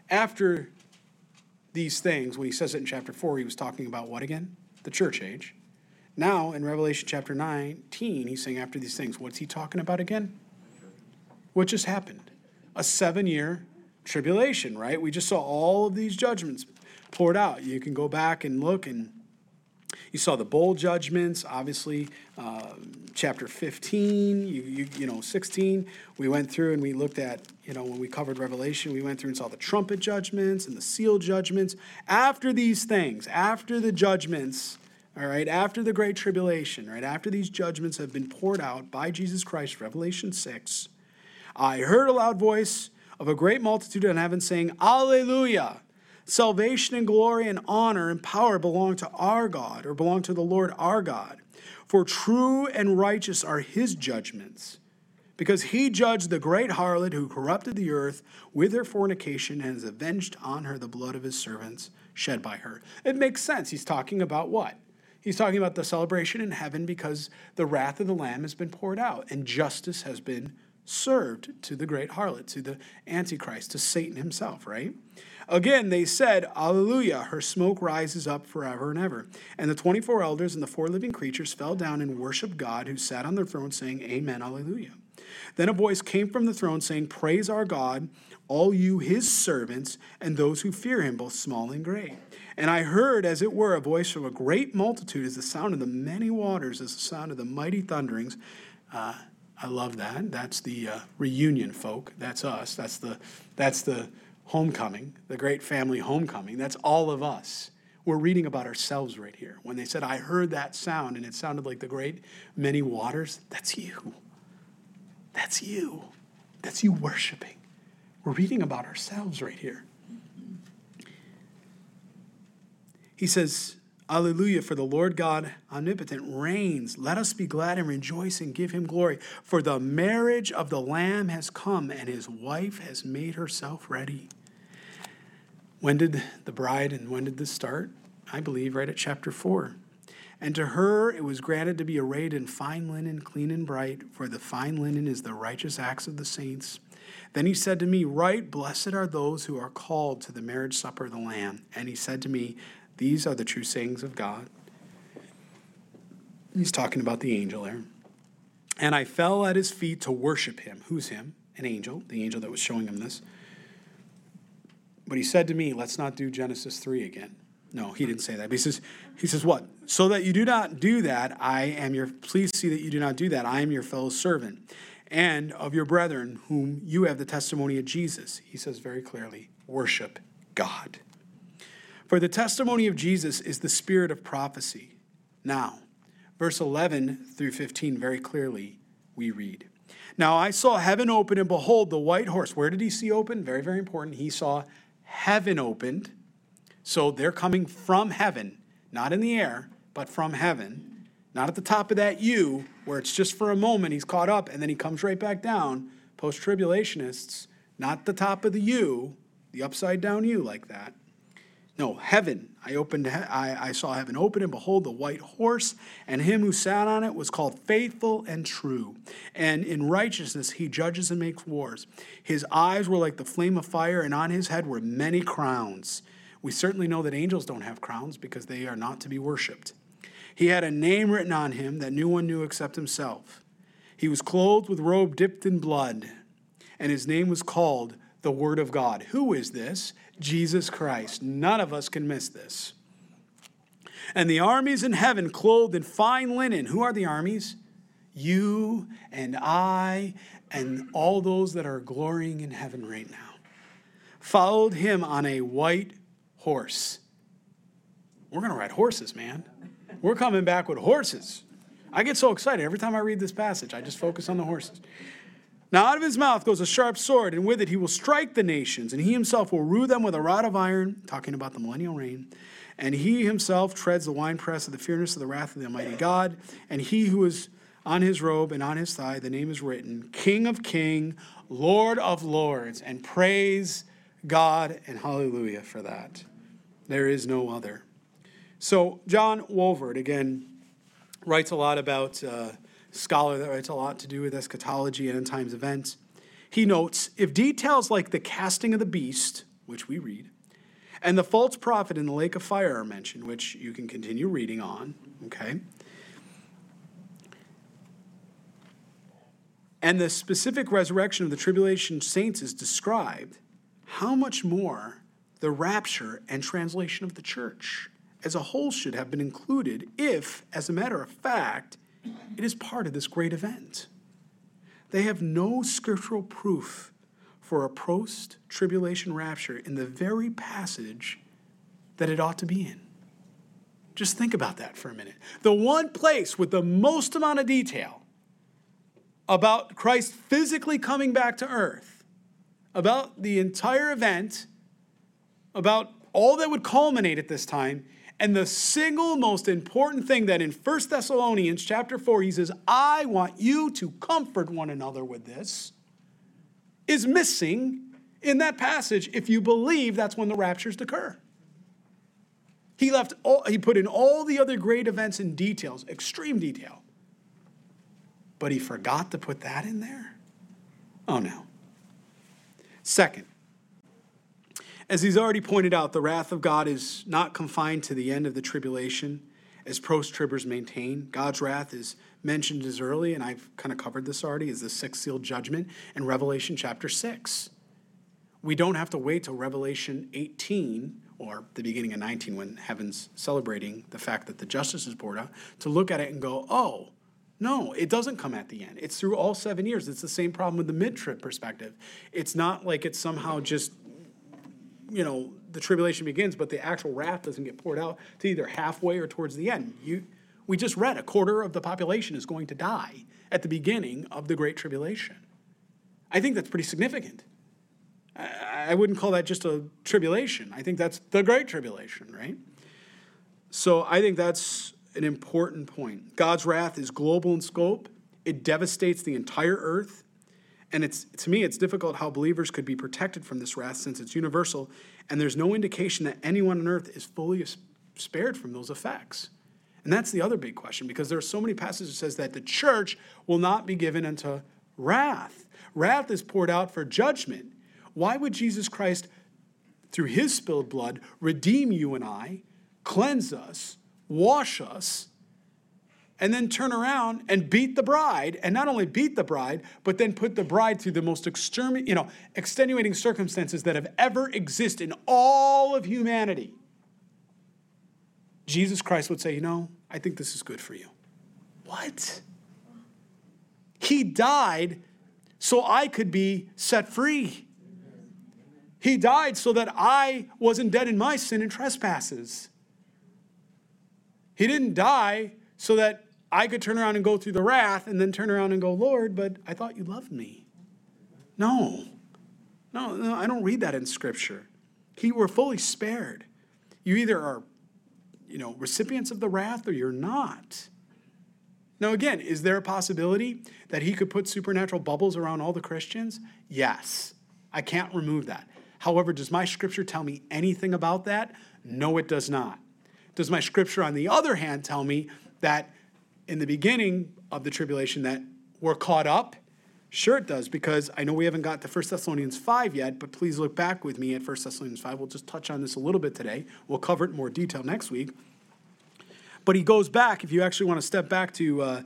After these things, when he says it in chapter 4, he was talking about what again? The church age. Now, in Revelation chapter 19, he's saying after these things, what's he talking about again? What just happened? A seven year tribulation, right? We just saw all of these judgments poured out. You can go back and look and you saw the bowl judgments, obviously, uh, chapter 15, you, you, you know, 16. We went through and we looked at, you know, when we covered Revelation, we went through and saw the trumpet judgments and the seal judgments. After these things, after the judgments, all right, after the great tribulation, right, after these judgments have been poured out by Jesus Christ, Revelation 6, I heard a loud voice of a great multitude in heaven saying, Alleluia! Salvation and glory and honor and power belong to our God, or belong to the Lord our God. For true and righteous are his judgments, because he judged the great harlot who corrupted the earth with her fornication and has avenged on her the blood of his servants shed by her. It makes sense. He's talking about what? He's talking about the celebration in heaven because the wrath of the Lamb has been poured out and justice has been served to the great harlot, to the Antichrist, to Satan himself, right? Again, they said, Alleluia, her smoke rises up forever and ever. And the 24 elders and the four living creatures fell down and worshiped God who sat on the throne, saying, Amen, Alleluia. Then a voice came from the throne saying, Praise our God, all you his servants, and those who fear him, both small and great. And I heard, as it were, a voice from a great multitude, as the sound of the many waters, as the sound of the mighty thunderings. Uh, I love that. That's the uh, reunion folk. That's us. That's the that's the homecoming, the great family homecoming. That's all of us. We're reading about ourselves right here. When they said, "I heard that sound," and it sounded like the great many waters. That's you. That's you. That's you worshiping. We're reading about ourselves right here. He says, Alleluia, for the Lord God omnipotent reigns. Let us be glad and rejoice and give him glory. For the marriage of the Lamb has come, and his wife has made herself ready. When did the bride and when did this start? I believe right at chapter 4. And to her it was granted to be arrayed in fine linen, clean and bright, for the fine linen is the righteous acts of the saints. Then he said to me, Right, blessed are those who are called to the marriage supper of the Lamb. And he said to me, these are the true sayings of God. He's talking about the angel there. And I fell at his feet to worship him. Who's him? An angel, the angel that was showing him this. But he said to me, Let's not do Genesis 3 again. No, he didn't say that. But he says, he says, what? So that you do not do that, I am your, please see that you do not do that. I am your fellow servant and of your brethren, whom you have the testimony of Jesus. He says very clearly, worship God. For the testimony of Jesus is the spirit of prophecy. Now, verse 11 through 15, very clearly, we read. Now I saw heaven open, and behold, the white horse. Where did he see open? Very, very important. He saw heaven opened. So they're coming from heaven, not in the air, but from heaven. Not at the top of that U, where it's just for a moment, he's caught up, and then he comes right back down. Post tribulationists, not the top of the U, the upside down U like that. No, heaven. I opened. I, I saw heaven open, and behold, the white horse, and him who sat on it was called faithful and true. And in righteousness he judges and makes wars. His eyes were like the flame of fire, and on his head were many crowns. We certainly know that angels don't have crowns because they are not to be worshipped. He had a name written on him that no one knew except himself. He was clothed with robe dipped in blood, and his name was called the Word of God. Who is this? Jesus Christ. None of us can miss this. And the armies in heaven, clothed in fine linen. Who are the armies? You and I and all those that are glorying in heaven right now. Followed him on a white horse. We're going to ride horses, man. We're coming back with horses. I get so excited every time I read this passage. I just focus on the horses. Now out of his mouth goes a sharp sword, and with it he will strike the nations, and he himself will rule them with a rod of iron, talking about the millennial reign. And he himself treads the winepress of the fierceness of the wrath of the Almighty God. And he who is on his robe and on his thigh, the name is written King of King, Lord of Lords. And praise God and hallelujah for that. There is no other. So, John Walvoord, again, writes a lot about. Uh, scholar that writes a lot to do with eschatology and end times events. He notes if details like the casting of the beast, which we read, And the false prophet in the lake of fire are mentioned, which you can continue reading on, okay? And the specific resurrection of the tribulation saints is described. How much more the rapture and translation of the church as a whole should have been included if, as a matter of fact, it is part of this great event. They have no scriptural proof for a post tribulation rapture in the very passage that it ought to be in. Just think about that for a minute. The one place with the most amount of detail about Christ physically coming back to earth, about the entire event, about all that would culminate at this time, and the single most important thing that in 1 Thessalonians chapter 4 he says, "I want you to comfort one another with this." is missing in that passage if you believe that's when the raptures occur. He left all, he put in all the other great events in details, extreme detail. But he forgot to put that in there? Oh no. Second, as he's already pointed out, the wrath of God is not confined to the end of the tribulation, as post tribbers maintain. God's wrath is mentioned as early, and I've kind of covered this already, is the sixth seal judgment in Revelation chapter 6. We don't have to wait till Revelation 18 or the beginning of 19 when heaven's celebrating the fact that the justice is poured out to look at it and go, oh, no, it doesn't come at the end. It's through all seven years. It's the same problem with the mid trib perspective. It's not like it's somehow just, you know, the tribulation begins, but the actual wrath doesn't get poured out to either halfway or towards the end. You, we just read a quarter of the population is going to die at the beginning of the Great Tribulation. I think that's pretty significant. I wouldn't call that just a tribulation. I think that's the Great Tribulation, right? So I think that's an important point. God's wrath is global in scope, it devastates the entire earth. And it's to me, it's difficult how believers could be protected from this wrath since it's universal, and there's no indication that anyone on earth is fully spared from those effects. And that's the other big question because there are so many passages that says that the church will not be given unto wrath. Wrath is poured out for judgment. Why would Jesus Christ, through his spilled blood, redeem you and I, cleanse us, wash us, and then turn around and beat the bride, and not only beat the bride, but then put the bride through the most extermin- you know, extenuating circumstances that have ever existed in all of humanity? Jesus Christ would say, You know, I think this is good for you. What? He died so I could be set free. He died so that I wasn't dead in my sin and trespasses. He didn't die so that I could turn around and go through the wrath and then turn around and go, Lord, but I thought you loved me. No. No, no, I don't read that in Scripture. He were fully spared. You either are you know, recipients of the wrath or you're not. Now, again, is there a possibility that he could put supernatural bubbles around all the Christians? Yes. I can't remove that. However, does my scripture tell me anything about that? No, it does not. Does my scripture, on the other hand, tell me that in the beginning of the tribulation that we're caught up Sure, it does, because I know we haven't got to 1 Thessalonians 5 yet, but please look back with me at 1 Thessalonians 5. We'll just touch on this a little bit today. We'll cover it in more detail next week. But he goes back, if you actually want to step back to uh,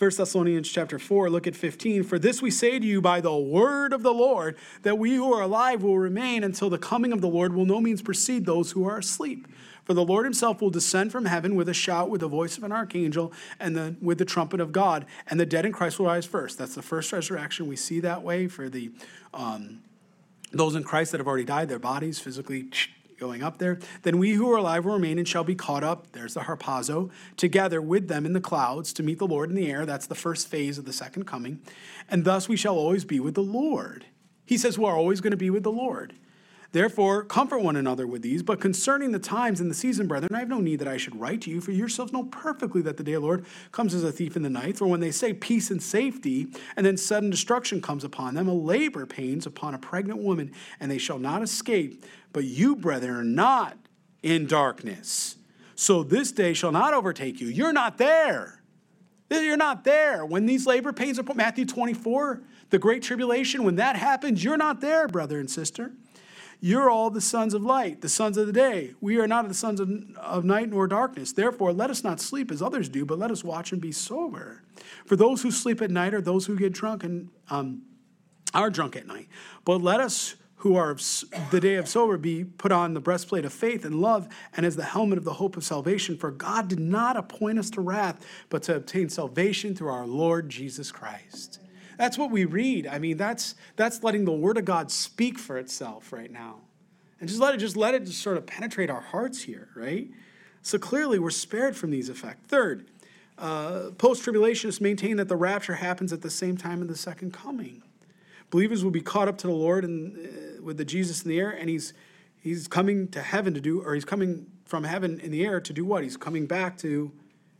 1 Thessalonians chapter 4, look at 15. For this we say to you by the word of the Lord, that we who are alive will remain until the coming of the Lord will no means precede those who are asleep. For the Lord himself will descend from heaven with a shout, with the voice of an archangel, and then with the trumpet of God, and the dead in Christ will rise first. That's the first resurrection. We see that way for the um, those in Christ that have already died, their bodies physically going up there. Then we who are alive will remain and shall be caught up. There's the harpazo, together with them in the clouds to meet the Lord in the air. That's the first phase of the second coming. And thus we shall always be with the Lord. He says we're always going to be with the Lord. Therefore, comfort one another with these. But concerning the times and the season, brethren, I have no need that I should write to you, for yourselves know perfectly that the day of the Lord comes as a thief in the night. For when they say peace and safety, and then sudden destruction comes upon them, a labor pains upon a pregnant woman, and they shall not escape. But you, brethren, are not in darkness. So this day shall not overtake you. You're not there. You're not there. When these labor pains are put, Matthew 24, the great tribulation, when that happens, you're not there, brother and sister. You're all the sons of light, the sons of the day. We are not the sons of, of night nor darkness. Therefore, let us not sleep as others do, but let us watch and be sober. For those who sleep at night are those who get drunk and um, are drunk at night. But let us who are the day of sober be put on the breastplate of faith and love and as the helmet of the hope of salvation for god did not appoint us to wrath but to obtain salvation through our lord jesus christ that's what we read. I mean that's that's letting the word of god speak for itself right now. And just let it just let it just sort of penetrate our hearts here right? So clearly we're spared from these effects. Third uh, post-tribulationists maintain that the rapture happens at the same time of the second coming. Believers will be caught up to the lord and uh, with the Jesus in the air, and he's he's coming to heaven to do, or he's coming from heaven in the air to do what? He's coming back to,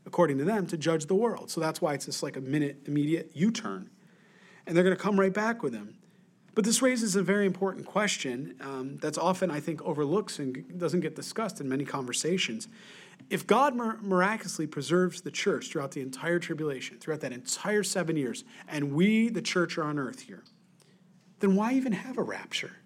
according to them, to judge the world. So that's why it's just like a minute immediate U-turn, and they're going to come right back with him. But this raises a very important question um, that's often, I think, overlooks and doesn't get discussed in many conversations. If God miraculously preserves the church throughout the entire tribulation, throughout that entire seven years, and we, the church, are on earth here, then why even have a rapture?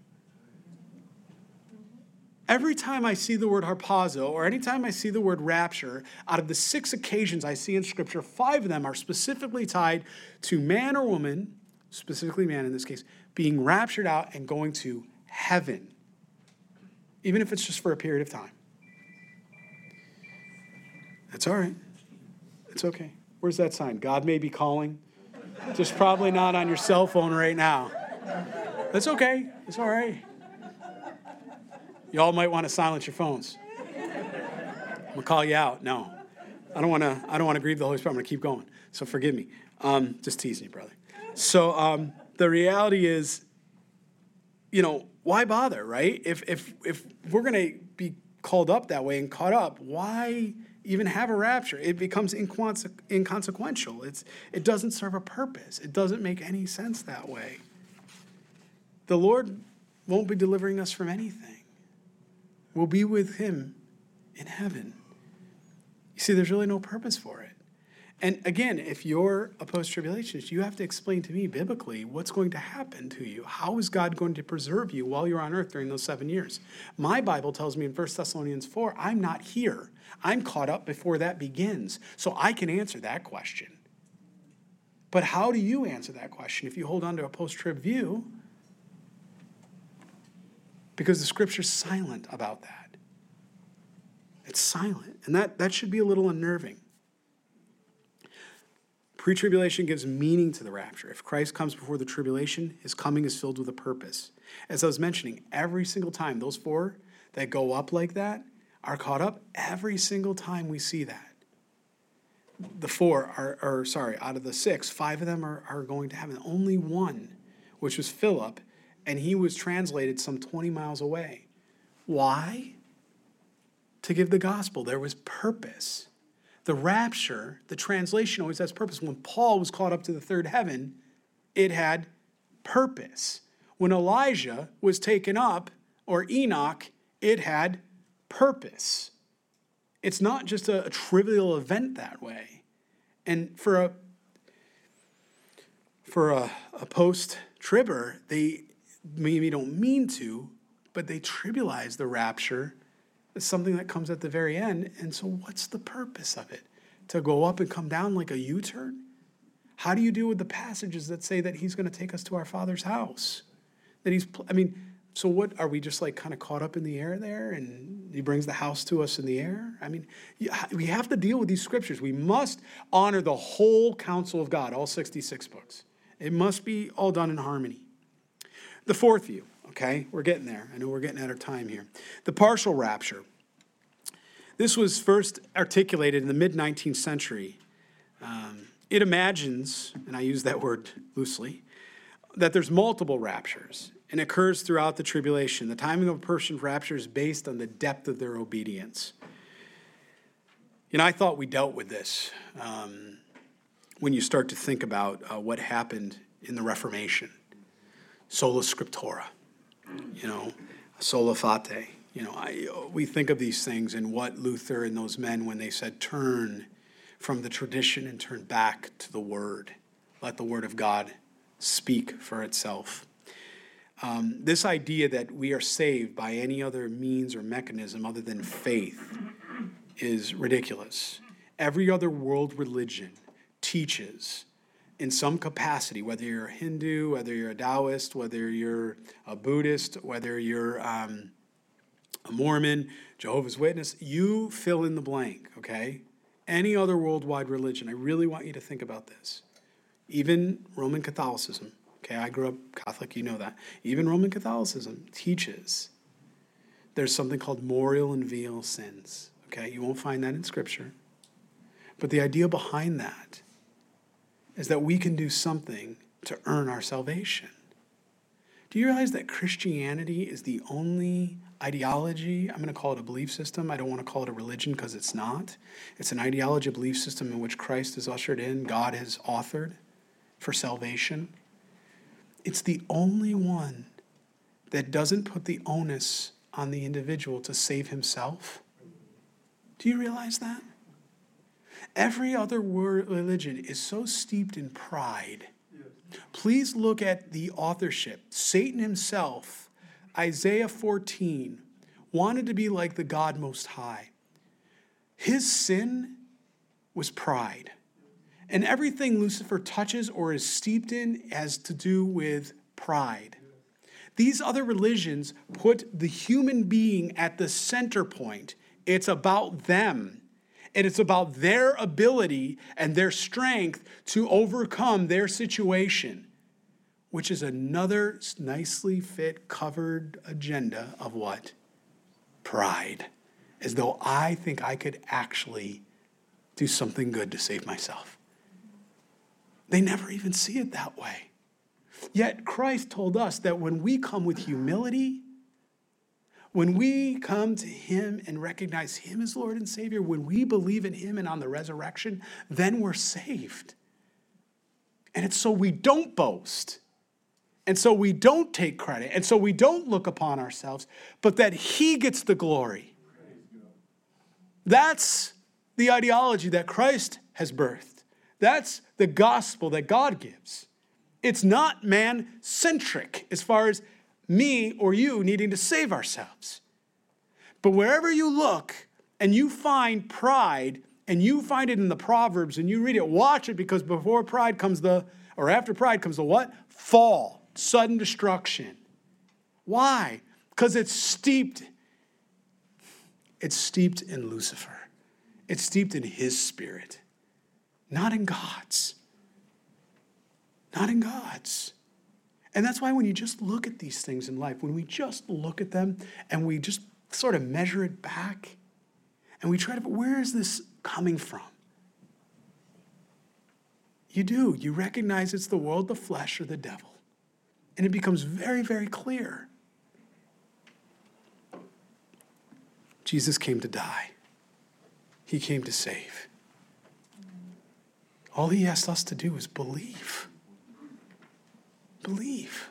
Every time I see the word harpazo, or anytime I see the word rapture, out of the six occasions I see in Scripture, five of them are specifically tied to man or woman, specifically man in this case, being raptured out and going to heaven, even if it's just for a period of time. That's all right. It's okay. Where's that sign? God may be calling. Just probably not on your cell phone right now. That's okay. It's all right. Y'all might want to silence your phones. I'm gonna call you out. No, I don't want to. I don't want to grieve the Holy Spirit. I'm gonna keep going. So forgive me. Um, just teasing you, brother. So um, the reality is, you know, why bother, right? If if if we're gonna be called up that way and caught up, why even have a rapture? It becomes inconse- inconsequential. It's it doesn't serve a purpose. It doesn't make any sense that way. The Lord won't be delivering us from anything. We'll be with him in heaven. You see, there's really no purpose for it. And again, if you're a post tribulationist, you have to explain to me biblically what's going to happen to you. How is God going to preserve you while you're on earth during those seven years? My Bible tells me in 1 Thessalonians 4, I'm not here. I'm caught up before that begins. So I can answer that question. But how do you answer that question if you hold on to a post trib view? because the scripture's silent about that. It's silent. And that, that should be a little unnerving. Pre tribulation gives meaning to the rapture. If Christ comes before the tribulation, his coming is filled with a purpose. As I was mentioning, every single time, those four that go up like that are caught up, every single time we see that. The four are, are sorry, out of the six, five of them are, are going to heaven. Only one, which was Philip, and he was translated some 20 miles away. Why? To give the gospel. There was purpose. The rapture, the translation always has purpose. When Paul was caught up to the third heaven, it had purpose. When Elijah was taken up, or Enoch, it had purpose. It's not just a, a trivial event that way. And for a for a, a post tribber, they maybe don't mean to, but they trivialize the rapture something that comes at the very end. And so, what's the purpose of it? To go up and come down like a U turn? How do you deal with the passages that say that he's going to take us to our Father's house? That he's, I mean, so what are we just like kind of caught up in the air there and he brings the house to us in the air? I mean, we have to deal with these scriptures. We must honor the whole counsel of God, all 66 books. It must be all done in harmony. The fourth view, okay, we're getting there. I know we're getting out of time here. The partial rapture. This was first articulated in the mid 19th century. Um, it imagines, and I use that word loosely, that there's multiple raptures and occurs throughout the tribulation. The timing of a person's rapture is based on the depth of their obedience. You know, I thought we dealt with this um, when you start to think about uh, what happened in the Reformation sola scriptura, you know, sola fide. You know, I, we think of these things and what Luther and those men, when they said, turn from the tradition and turn back to the Word, let the Word of God speak for itself. Um, this idea that we are saved by any other means or mechanism other than faith is ridiculous. Every other world religion teaches in some capacity, whether you're a Hindu, whether you're a Taoist, whether you're a Buddhist, whether you're um, a Mormon, Jehovah's Witness, you fill in the blank, okay? Any other worldwide religion, I really want you to think about this. Even Roman Catholicism, okay, I grew up Catholic, you know that. Even Roman Catholicism teaches there's something called mortal and venial sins, okay? You won't find that in Scripture. But the idea behind that is that we can do something to earn our salvation. Do you realize that Christianity is the only ideology? I'm going to call it a belief system. I don't want to call it a religion because it's not. It's an ideology, belief system in which Christ is ushered in, God has authored for salvation. It's the only one that doesn't put the onus on the individual to save himself. Do you realize that? Every other religion is so steeped in pride. Please look at the authorship. Satan himself, Isaiah 14, wanted to be like the God Most High. His sin was pride. And everything Lucifer touches or is steeped in has to do with pride. These other religions put the human being at the center point. It's about them and it's about their ability and their strength to overcome their situation, which is another nicely fit, covered agenda of what? Pride. As though I think I could actually do something good to save myself. They never even see it that way. Yet Christ told us that when we come with humility when we come to Him and recognize Him as Lord and Savior, when we believe in Him and on the resurrection, then we're saved. And it's so we don't boast. And so we don't take credit. And so we don't look upon ourselves, but that He gets the glory. That's the ideology that Christ has birthed. That's the gospel that God gives. It's not man centric as far as me or you needing to save ourselves. But wherever you look and you find pride, and you find it in the Proverbs and you read it, watch it because before pride comes the, or after pride comes the what? Fall, sudden destruction. Why? Because it's steeped, it's steeped in Lucifer. It's steeped in his spirit, not in God's. Not in God's. And that's why when you just look at these things in life, when we just look at them and we just sort of measure it back and we try to, where is this coming from? You do. You recognize it's the world, the flesh, or the devil. And it becomes very, very clear. Jesus came to die, He came to save. All He asked us to do is believe. Believe.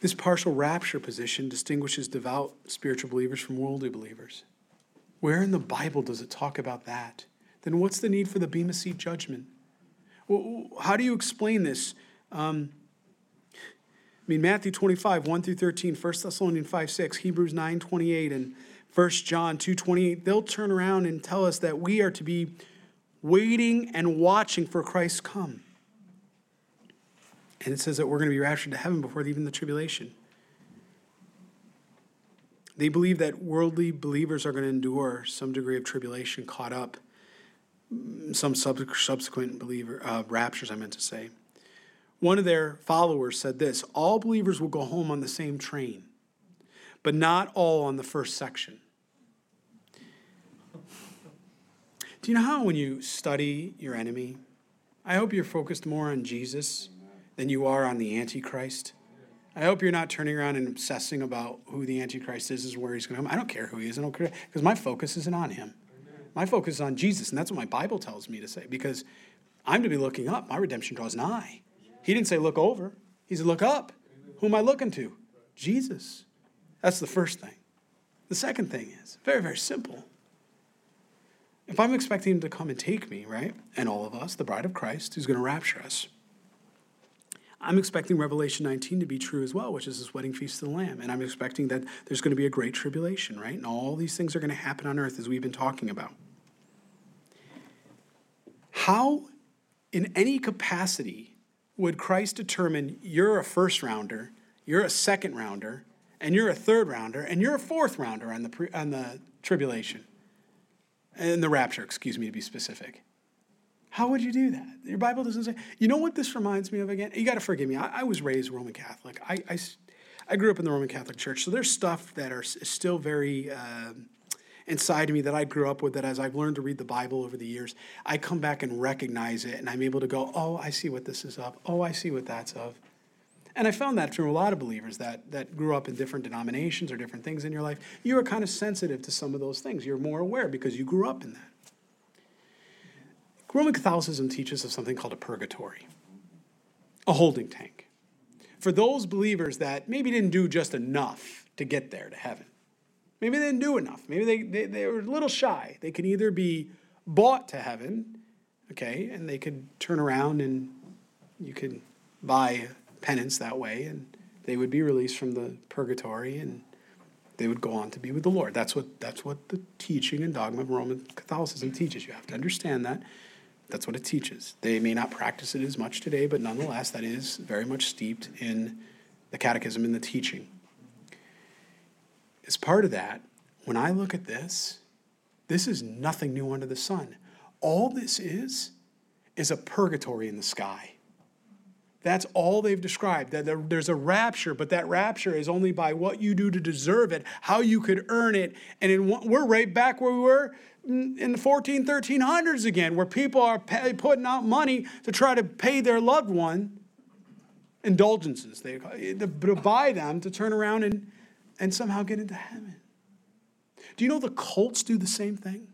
This partial rapture position distinguishes devout spiritual believers from worldly believers. Where in the Bible does it talk about that? Then what's the need for the Bema Seat judgment? Well, how do you explain this? Um, I mean, Matthew 25, 1 through 13, 1 Thessalonians 5, 6, Hebrews 9, 28, and 1 John 2, 28, they'll turn around and tell us that we are to be waiting and watching for Christ come. And it says that we're going to be raptured to heaven before even the tribulation. They believe that worldly believers are going to endure some degree of tribulation caught up, some subsequent believer uh, raptures, I meant to say. One of their followers said this All believers will go home on the same train, but not all on the first section. Do you know how when you study your enemy, I hope you're focused more on Jesus than you are on the Antichrist? I hope you're not turning around and obsessing about who the Antichrist is, is where he's going to come. I don't care who he is. I don't care because my focus isn't on him. My focus is on Jesus, and that's what my Bible tells me to say because I'm to be looking up. My redemption draws nigh. He didn't say look over. He said look up. Who am I looking to? Jesus. That's the first thing. The second thing is very, very simple. If I'm expecting him to come and take me, right, and all of us, the bride of Christ, who's going to rapture us, I'm expecting Revelation 19 to be true as well, which is this wedding feast of the Lamb. And I'm expecting that there's going to be a great tribulation, right? And all these things are going to happen on earth as we've been talking about. How, in any capacity, would Christ determine you're a first rounder, you're a second rounder, and you're a third rounder, and you're a fourth rounder on the, on the tribulation? And the rapture, excuse me, to be specific. How would you do that? Your Bible doesn't say. You know what this reminds me of again? You got to forgive me. I, I, was raised Roman Catholic. I, I, I, grew up in the Roman Catholic Church, so there's stuff that are still very uh, inside of me that I grew up with. That as I've learned to read the Bible over the years, I come back and recognize it, and I'm able to go, "Oh, I see what this is of. Oh, I see what that's of." And I found that from a lot of believers that, that grew up in different denominations or different things in your life. You are kind of sensitive to some of those things. You're more aware because you grew up in that. Roman Catholicism teaches of something called a purgatory, a holding tank. For those believers that maybe didn't do just enough to get there to heaven, maybe they didn't do enough, maybe they, they, they were a little shy. They could either be bought to heaven, okay, and they could turn around and you could buy penance that way, and they would be released from the purgatory and they would go on to be with the Lord. That's what that's what the teaching and dogma of Roman Catholicism teaches. You have to understand that. That's what it teaches. They may not practice it as much today, but nonetheless, that is very much steeped in the catechism and the teaching. As part of that, when I look at this, this is nothing new under the sun. All this is, is a purgatory in the sky. That's all they've described. That there's a rapture, but that rapture is only by what you do to deserve it, how you could earn it. And in, we're right back where we were in the 14, 1300s again, where people are pay, putting out money to try to pay their loved one indulgences, they, to buy them to turn around and, and somehow get into heaven. Do you know the cults do the same thing?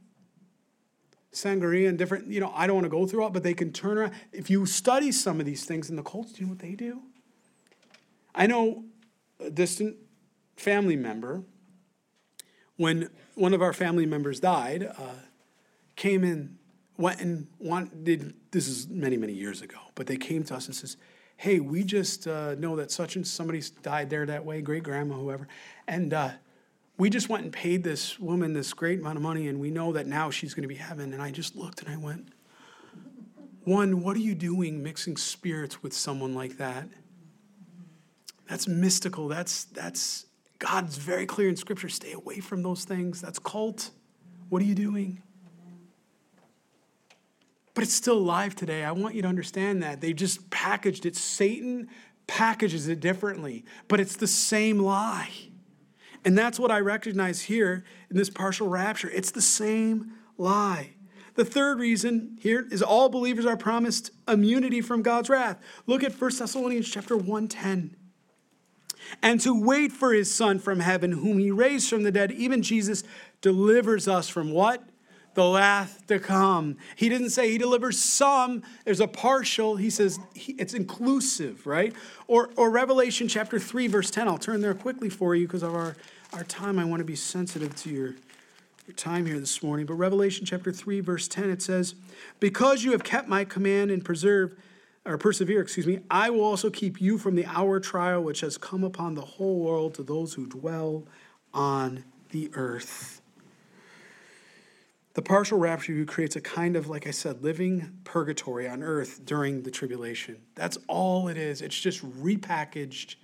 Santeria and different, you know, I don't want to go through it, but they can turn around. If you study some of these things in the cults, do you know what they do? I know a distant family member when one of our family members died, uh, came in, went and wanted, this is many, many years ago, but they came to us and says, hey, we just uh, know that such and somebody's died there that way, great grandma, whoever, and uh, we just went and paid this woman this great amount of money, and we know that now she's going to be heaven. And I just looked and I went, one, what are you doing mixing spirits with someone like that? That's mystical. That's that's God's very clear in Scripture stay away from those things. That's cult. What are you doing? But it's still alive today. I want you to understand that. They just packaged it. Satan packages it differently, but it's the same lie. And that's what I recognize here in this partial rapture. It's the same lie. The third reason here is all believers are promised immunity from God's wrath. Look at 1 Thessalonians chapter 110 and to wait for his Son from heaven, whom he raised from the dead, even Jesus delivers us from what? The wrath to come. He didn't say he delivers some, there's a partial. He says he, it's inclusive, right? Or, or Revelation chapter 3, verse 10. I'll turn there quickly for you because of our, our time. I want to be sensitive to your, your time here this morning. But Revelation chapter 3, verse 10, it says, Because you have kept my command and preserve, or persevere, excuse me, I will also keep you from the hour trial which has come upon the whole world to those who dwell on the earth. The partial rapture view creates a kind of, like I said, living purgatory on earth during the tribulation. That's all it is. It's just repackaged.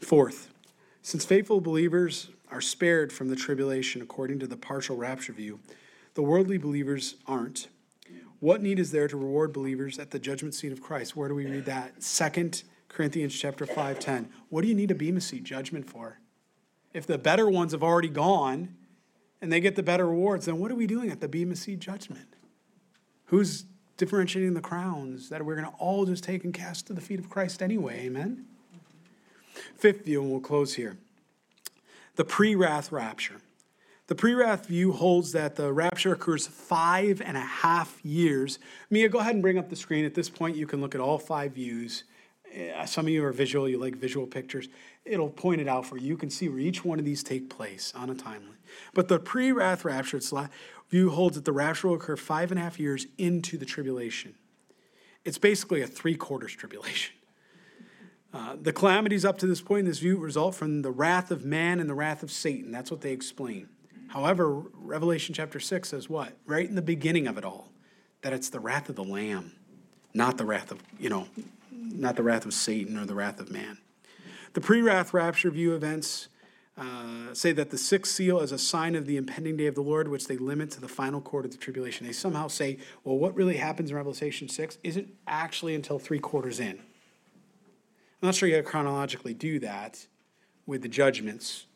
Fourth, since faithful believers are spared from the tribulation according to the partial rapture view, the worldly believers aren't. What need is there to reward believers at the judgment seat of Christ? Where do we read that? Second Corinthians chapter 5, 10. What do you need a Bema seat judgment for? If the better ones have already gone and they get the better rewards, then what are we doing at the Bema seat judgment? Who's differentiating the crowns that we're going to all just take and cast to the feet of Christ anyway? Amen? Fifth view, and we'll close here. The pre wrath rapture. The pre wrath view holds that the rapture occurs five and a half years. Mia, go ahead and bring up the screen. At this point, you can look at all five views uh, some of you are visual, you like visual pictures. It'll point it out for you. You can see where each one of these take place on a timeline. But the pre wrath rapture view holds that the rapture will occur five and a half years into the tribulation. It's basically a three quarters tribulation. Uh, the calamities up to this point in this view result from the wrath of man and the wrath of Satan. That's what they explain. However, Revelation chapter 6 says what? Right in the beginning of it all, that it's the wrath of the Lamb, not the wrath of, you know, not the wrath of Satan or the wrath of man. The pre wrath rapture view events uh, say that the sixth seal is a sign of the impending day of the Lord, which they limit to the final quarter of the tribulation. They somehow say, well, what really happens in Revelation 6 isn't actually until three quarters in. I'm not sure you can chronologically do that with the judgments,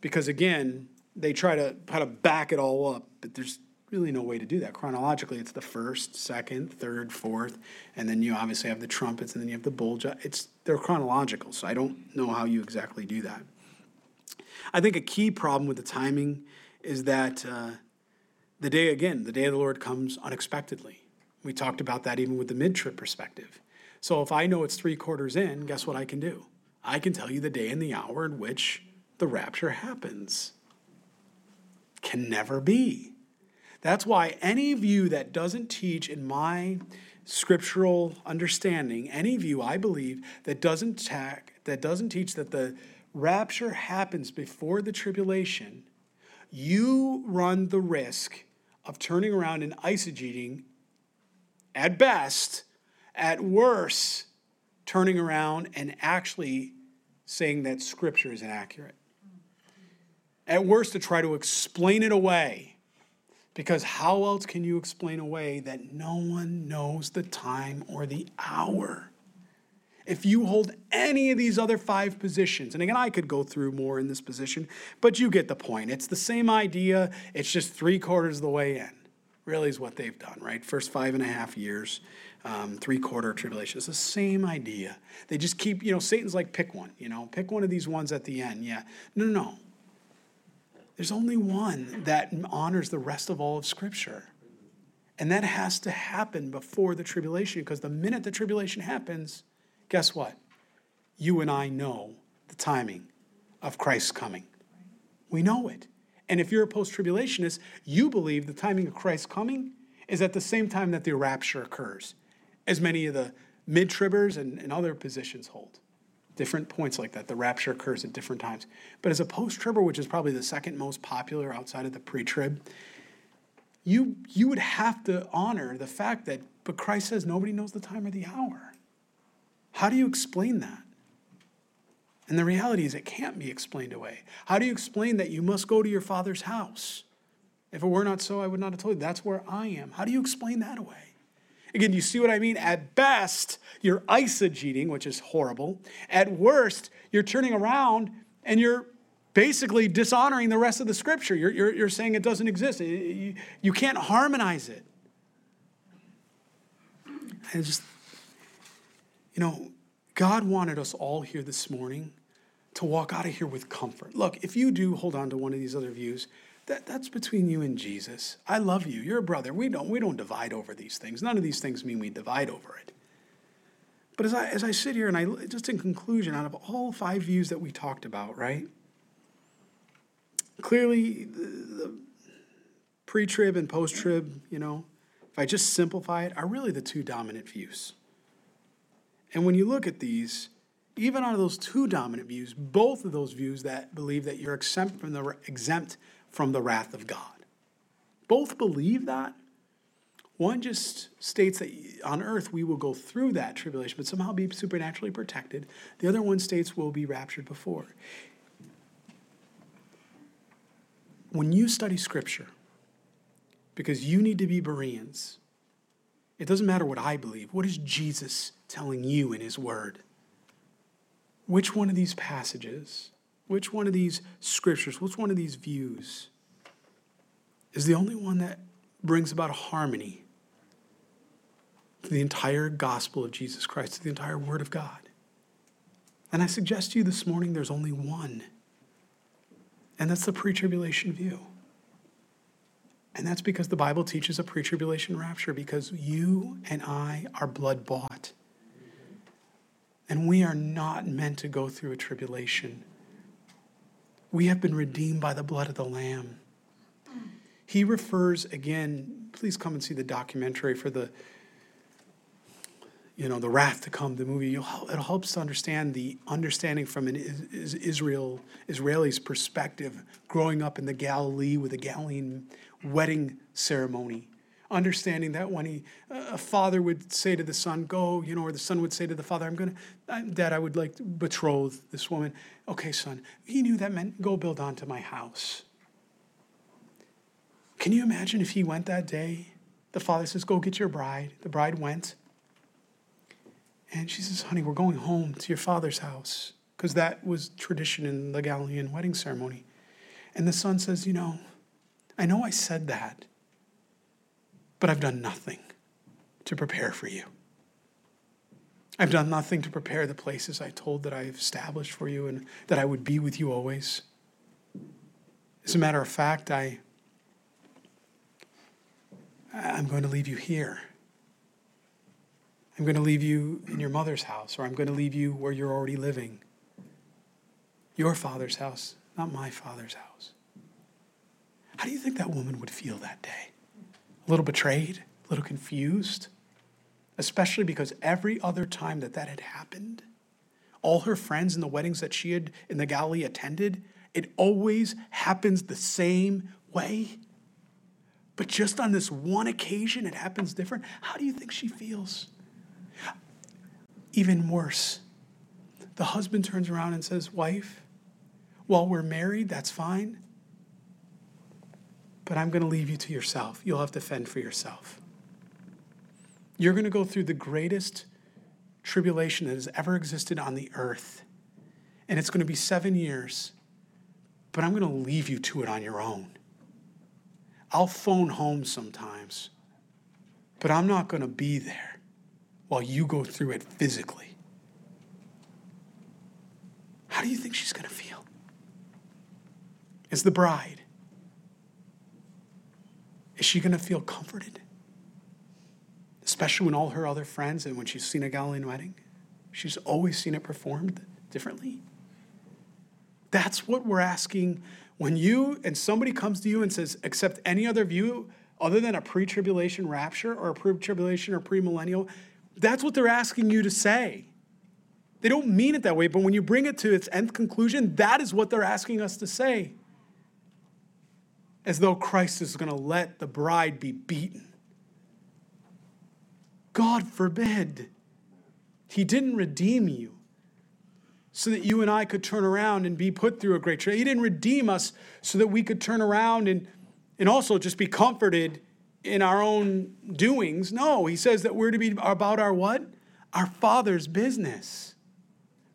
because again, they try to kind of back it all up, but there's really no way to do that. Chronologically, it's the first, second, third, fourth, and then you obviously have the trumpets, and then you have the bowl. It's they're chronological, so I don't know how you exactly do that. I think a key problem with the timing is that uh, the day again, the day of the Lord comes unexpectedly. We talked about that even with the mid trib perspective. So if I know it's three quarters in, guess what I can do? I can tell you the day and the hour in which the rapture happens. Can never be. That's why any view that doesn't teach in my scriptural understanding, any view I believe that doesn't tack, that doesn't teach that the rapture happens before the tribulation, you run the risk of turning around and eisegeting at best, at worst, turning around and actually saying that scripture is inaccurate. At worst, to try to explain it away because how else can you explain away that no one knows the time or the hour? If you hold any of these other five positions, and again, I could go through more in this position, but you get the point. It's the same idea, it's just three quarters of the way in, really, is what they've done, right? First five and a half years, um, three quarter tribulation. It's the same idea. They just keep, you know, Satan's like, pick one, you know, pick one of these ones at the end. Yeah. No, no, no. There's only one that honors the rest of all of Scripture. And that has to happen before the tribulation, because the minute the tribulation happens, guess what? You and I know the timing of Christ's coming. We know it. And if you're a post tribulationist, you believe the timing of Christ's coming is at the same time that the rapture occurs, as many of the mid tribbers and, and other positions hold different points like that. The rapture occurs at different times. But as a post tribber, which is probably the second most popular outside of the pre trib, you, you would have to honor the fact that, but Christ says nobody knows the time or the hour. How do you explain that? And the reality is, it can't be explained away. How do you explain that you must go to your father's house? If it were not so, I would not have told you. That's where I am. How do you explain that away? Again, you see what I mean? At best, you're eisegeting, which is horrible. At worst, you're turning around and you're basically dishonoring the rest of the scripture. You're, you're, you're saying it doesn't exist. You, you can't harmonize it. And just, you know, God wanted us all here this morning to walk out of here with comfort. Look, if you do hold on to one of these other views, that, that's between you and Jesus. I love you. You're a brother. We don't, we don't divide over these things. None of these things mean we divide over it. But as I, as I sit here and I, just in conclusion, out of all five views that we talked about, right? Clearly, the, the pre trib and post trib, you know, if I just simplify it, are really the two dominant views. And when you look at these, even out of those two dominant views, both of those views that believe that you're exempt from the exempt from the wrath of God. Both believe that. One just states that on earth we will go through that tribulation, but somehow be supernaturally protected. The other one states we'll be raptured before. When you study Scripture, because you need to be Bereans, it doesn't matter what I believe. What is Jesus telling you in His Word? Which one of these passages which one of these scriptures, which one of these views is the only one that brings about harmony to the entire gospel of Jesus Christ, to the entire Word of God? And I suggest to you this morning there's only one, and that's the pre tribulation view. And that's because the Bible teaches a pre tribulation rapture, because you and I are blood bought. And we are not meant to go through a tribulation. We have been redeemed by the blood of the Lamb. He refers again, please come and see the documentary for the you know, the wrath to come, the movie, it helps to understand the understanding from an Israel Israeli's perspective, growing up in the Galilee with a Galilean wedding ceremony, understanding that when he, a father would say to the son, "Go," you know, or the son would say to the father, "I'm gonna, Dad, I would like to betroth this woman." Okay, son. He knew that meant go build onto my house. Can you imagine if he went that day? The father says, "Go get your bride." The bride went. And she says, Honey, we're going home to your father's house. Because that was tradition in the Galilean wedding ceremony. And the son says, You know, I know I said that, but I've done nothing to prepare for you. I've done nothing to prepare the places I told that I've established for you and that I would be with you always. As a matter of fact, I, I'm going to leave you here. I'm going to leave you in your mother's house, or I'm going to leave you where you're already living. Your father's house, not my father's house. How do you think that woman would feel that day? A little betrayed, a little confused, especially because every other time that that had happened, all her friends in the weddings that she had in the Galilee attended, it always happens the same way. But just on this one occasion, it happens different. How do you think she feels? Even worse, the husband turns around and says, Wife, while we're married, that's fine, but I'm going to leave you to yourself. You'll have to fend for yourself. You're going to go through the greatest tribulation that has ever existed on the earth, and it's going to be seven years, but I'm going to leave you to it on your own. I'll phone home sometimes, but I'm not going to be there while you go through it physically. How do you think she's going to feel? As the bride, is she going to feel comforted? Especially when all her other friends and when she's seen a Galilean wedding, she's always seen it performed differently. That's what we're asking when you and somebody comes to you and says, accept any other view other than a pre tribulation rapture or a pre tribulation or premillennial, that's what they're asking you to say. They don't mean it that way, but when you bring it to its nth conclusion, that is what they're asking us to say. As though Christ is going to let the bride be beaten. God forbid. He didn't redeem you so that you and I could turn around and be put through a great trial. He didn't redeem us so that we could turn around and, and also just be comforted in our own doings. No, he says that we're to be about our what? Our Father's business.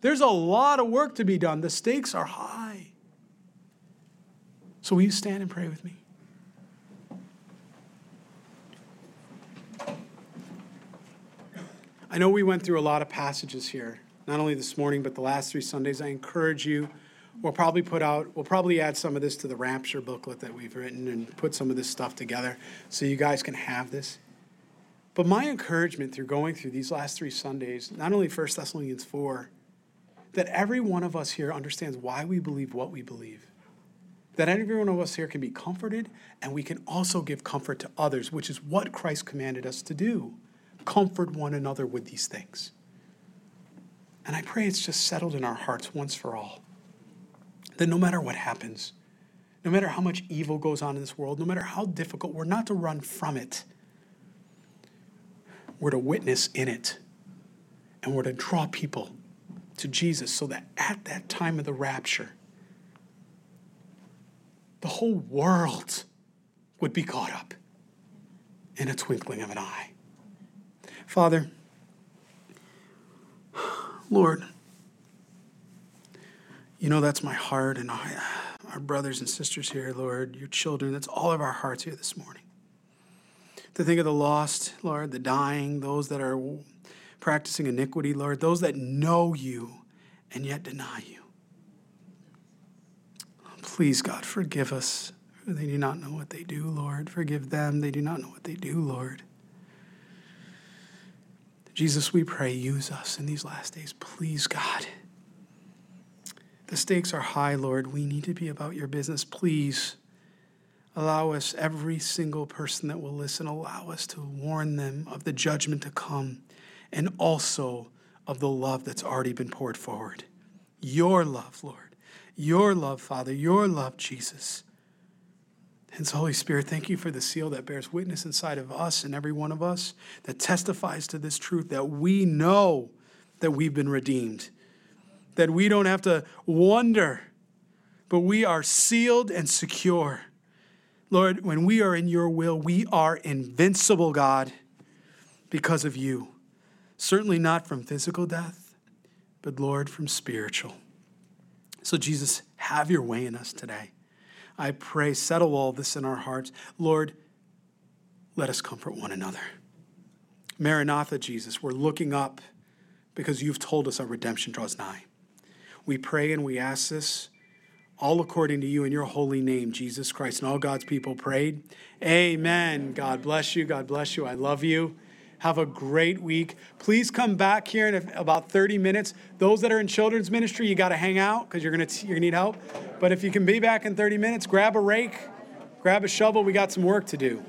There's a lot of work to be done. The stakes are high. So will you stand and pray with me? I know we went through a lot of passages here, not only this morning, but the last three Sundays. I encourage you We'll probably put out, we'll probably add some of this to the Rapture booklet that we've written and put some of this stuff together so you guys can have this. But my encouragement through going through these last three Sundays, not only 1 Thessalonians 4, that every one of us here understands why we believe what we believe. That every one of us here can be comforted and we can also give comfort to others, which is what Christ commanded us to do. Comfort one another with these things. And I pray it's just settled in our hearts once for all that no matter what happens, no matter how much evil goes on in this world, no matter how difficult, we're not to run from it. We're to witness in it. And we're to draw people to Jesus so that at that time of the rapture, the whole world would be caught up in a twinkling of an eye. Father, Lord, you know, that's my heart, and I, our brothers and sisters here, Lord, your children, that's all of our hearts here this morning. To think of the lost, Lord, the dying, those that are practicing iniquity, Lord, those that know you and yet deny you. Please, God, forgive us. They do not know what they do, Lord. Forgive them. They do not know what they do, Lord. Jesus, we pray, use us in these last days. Please, God. The stakes are high, Lord. We need to be about your business. Please allow us, every single person that will listen, allow us to warn them of the judgment to come and also of the love that's already been poured forward. Your love, Lord. Your love, Father. Your love, Jesus. Hence, Holy Spirit, thank you for the seal that bears witness inside of us and every one of us that testifies to this truth that we know that we've been redeemed, that we don't have to wonder, but we are sealed and secure. Lord, when we are in your will, we are invincible, God, because of you. Certainly not from physical death, but Lord, from spiritual. So, Jesus, have your way in us today. I pray, settle all this in our hearts. Lord, let us comfort one another. Maranatha, Jesus, we're looking up because you've told us our redemption draws nigh. We pray and we ask this all according to you in your holy name, Jesus Christ. And all God's people prayed. Amen. God bless you. God bless you. I love you. Have a great week. Please come back here in about 30 minutes. Those that are in children's ministry, you got to hang out because you're going to you're gonna need help. But if you can be back in 30 minutes, grab a rake, grab a shovel. We got some work to do.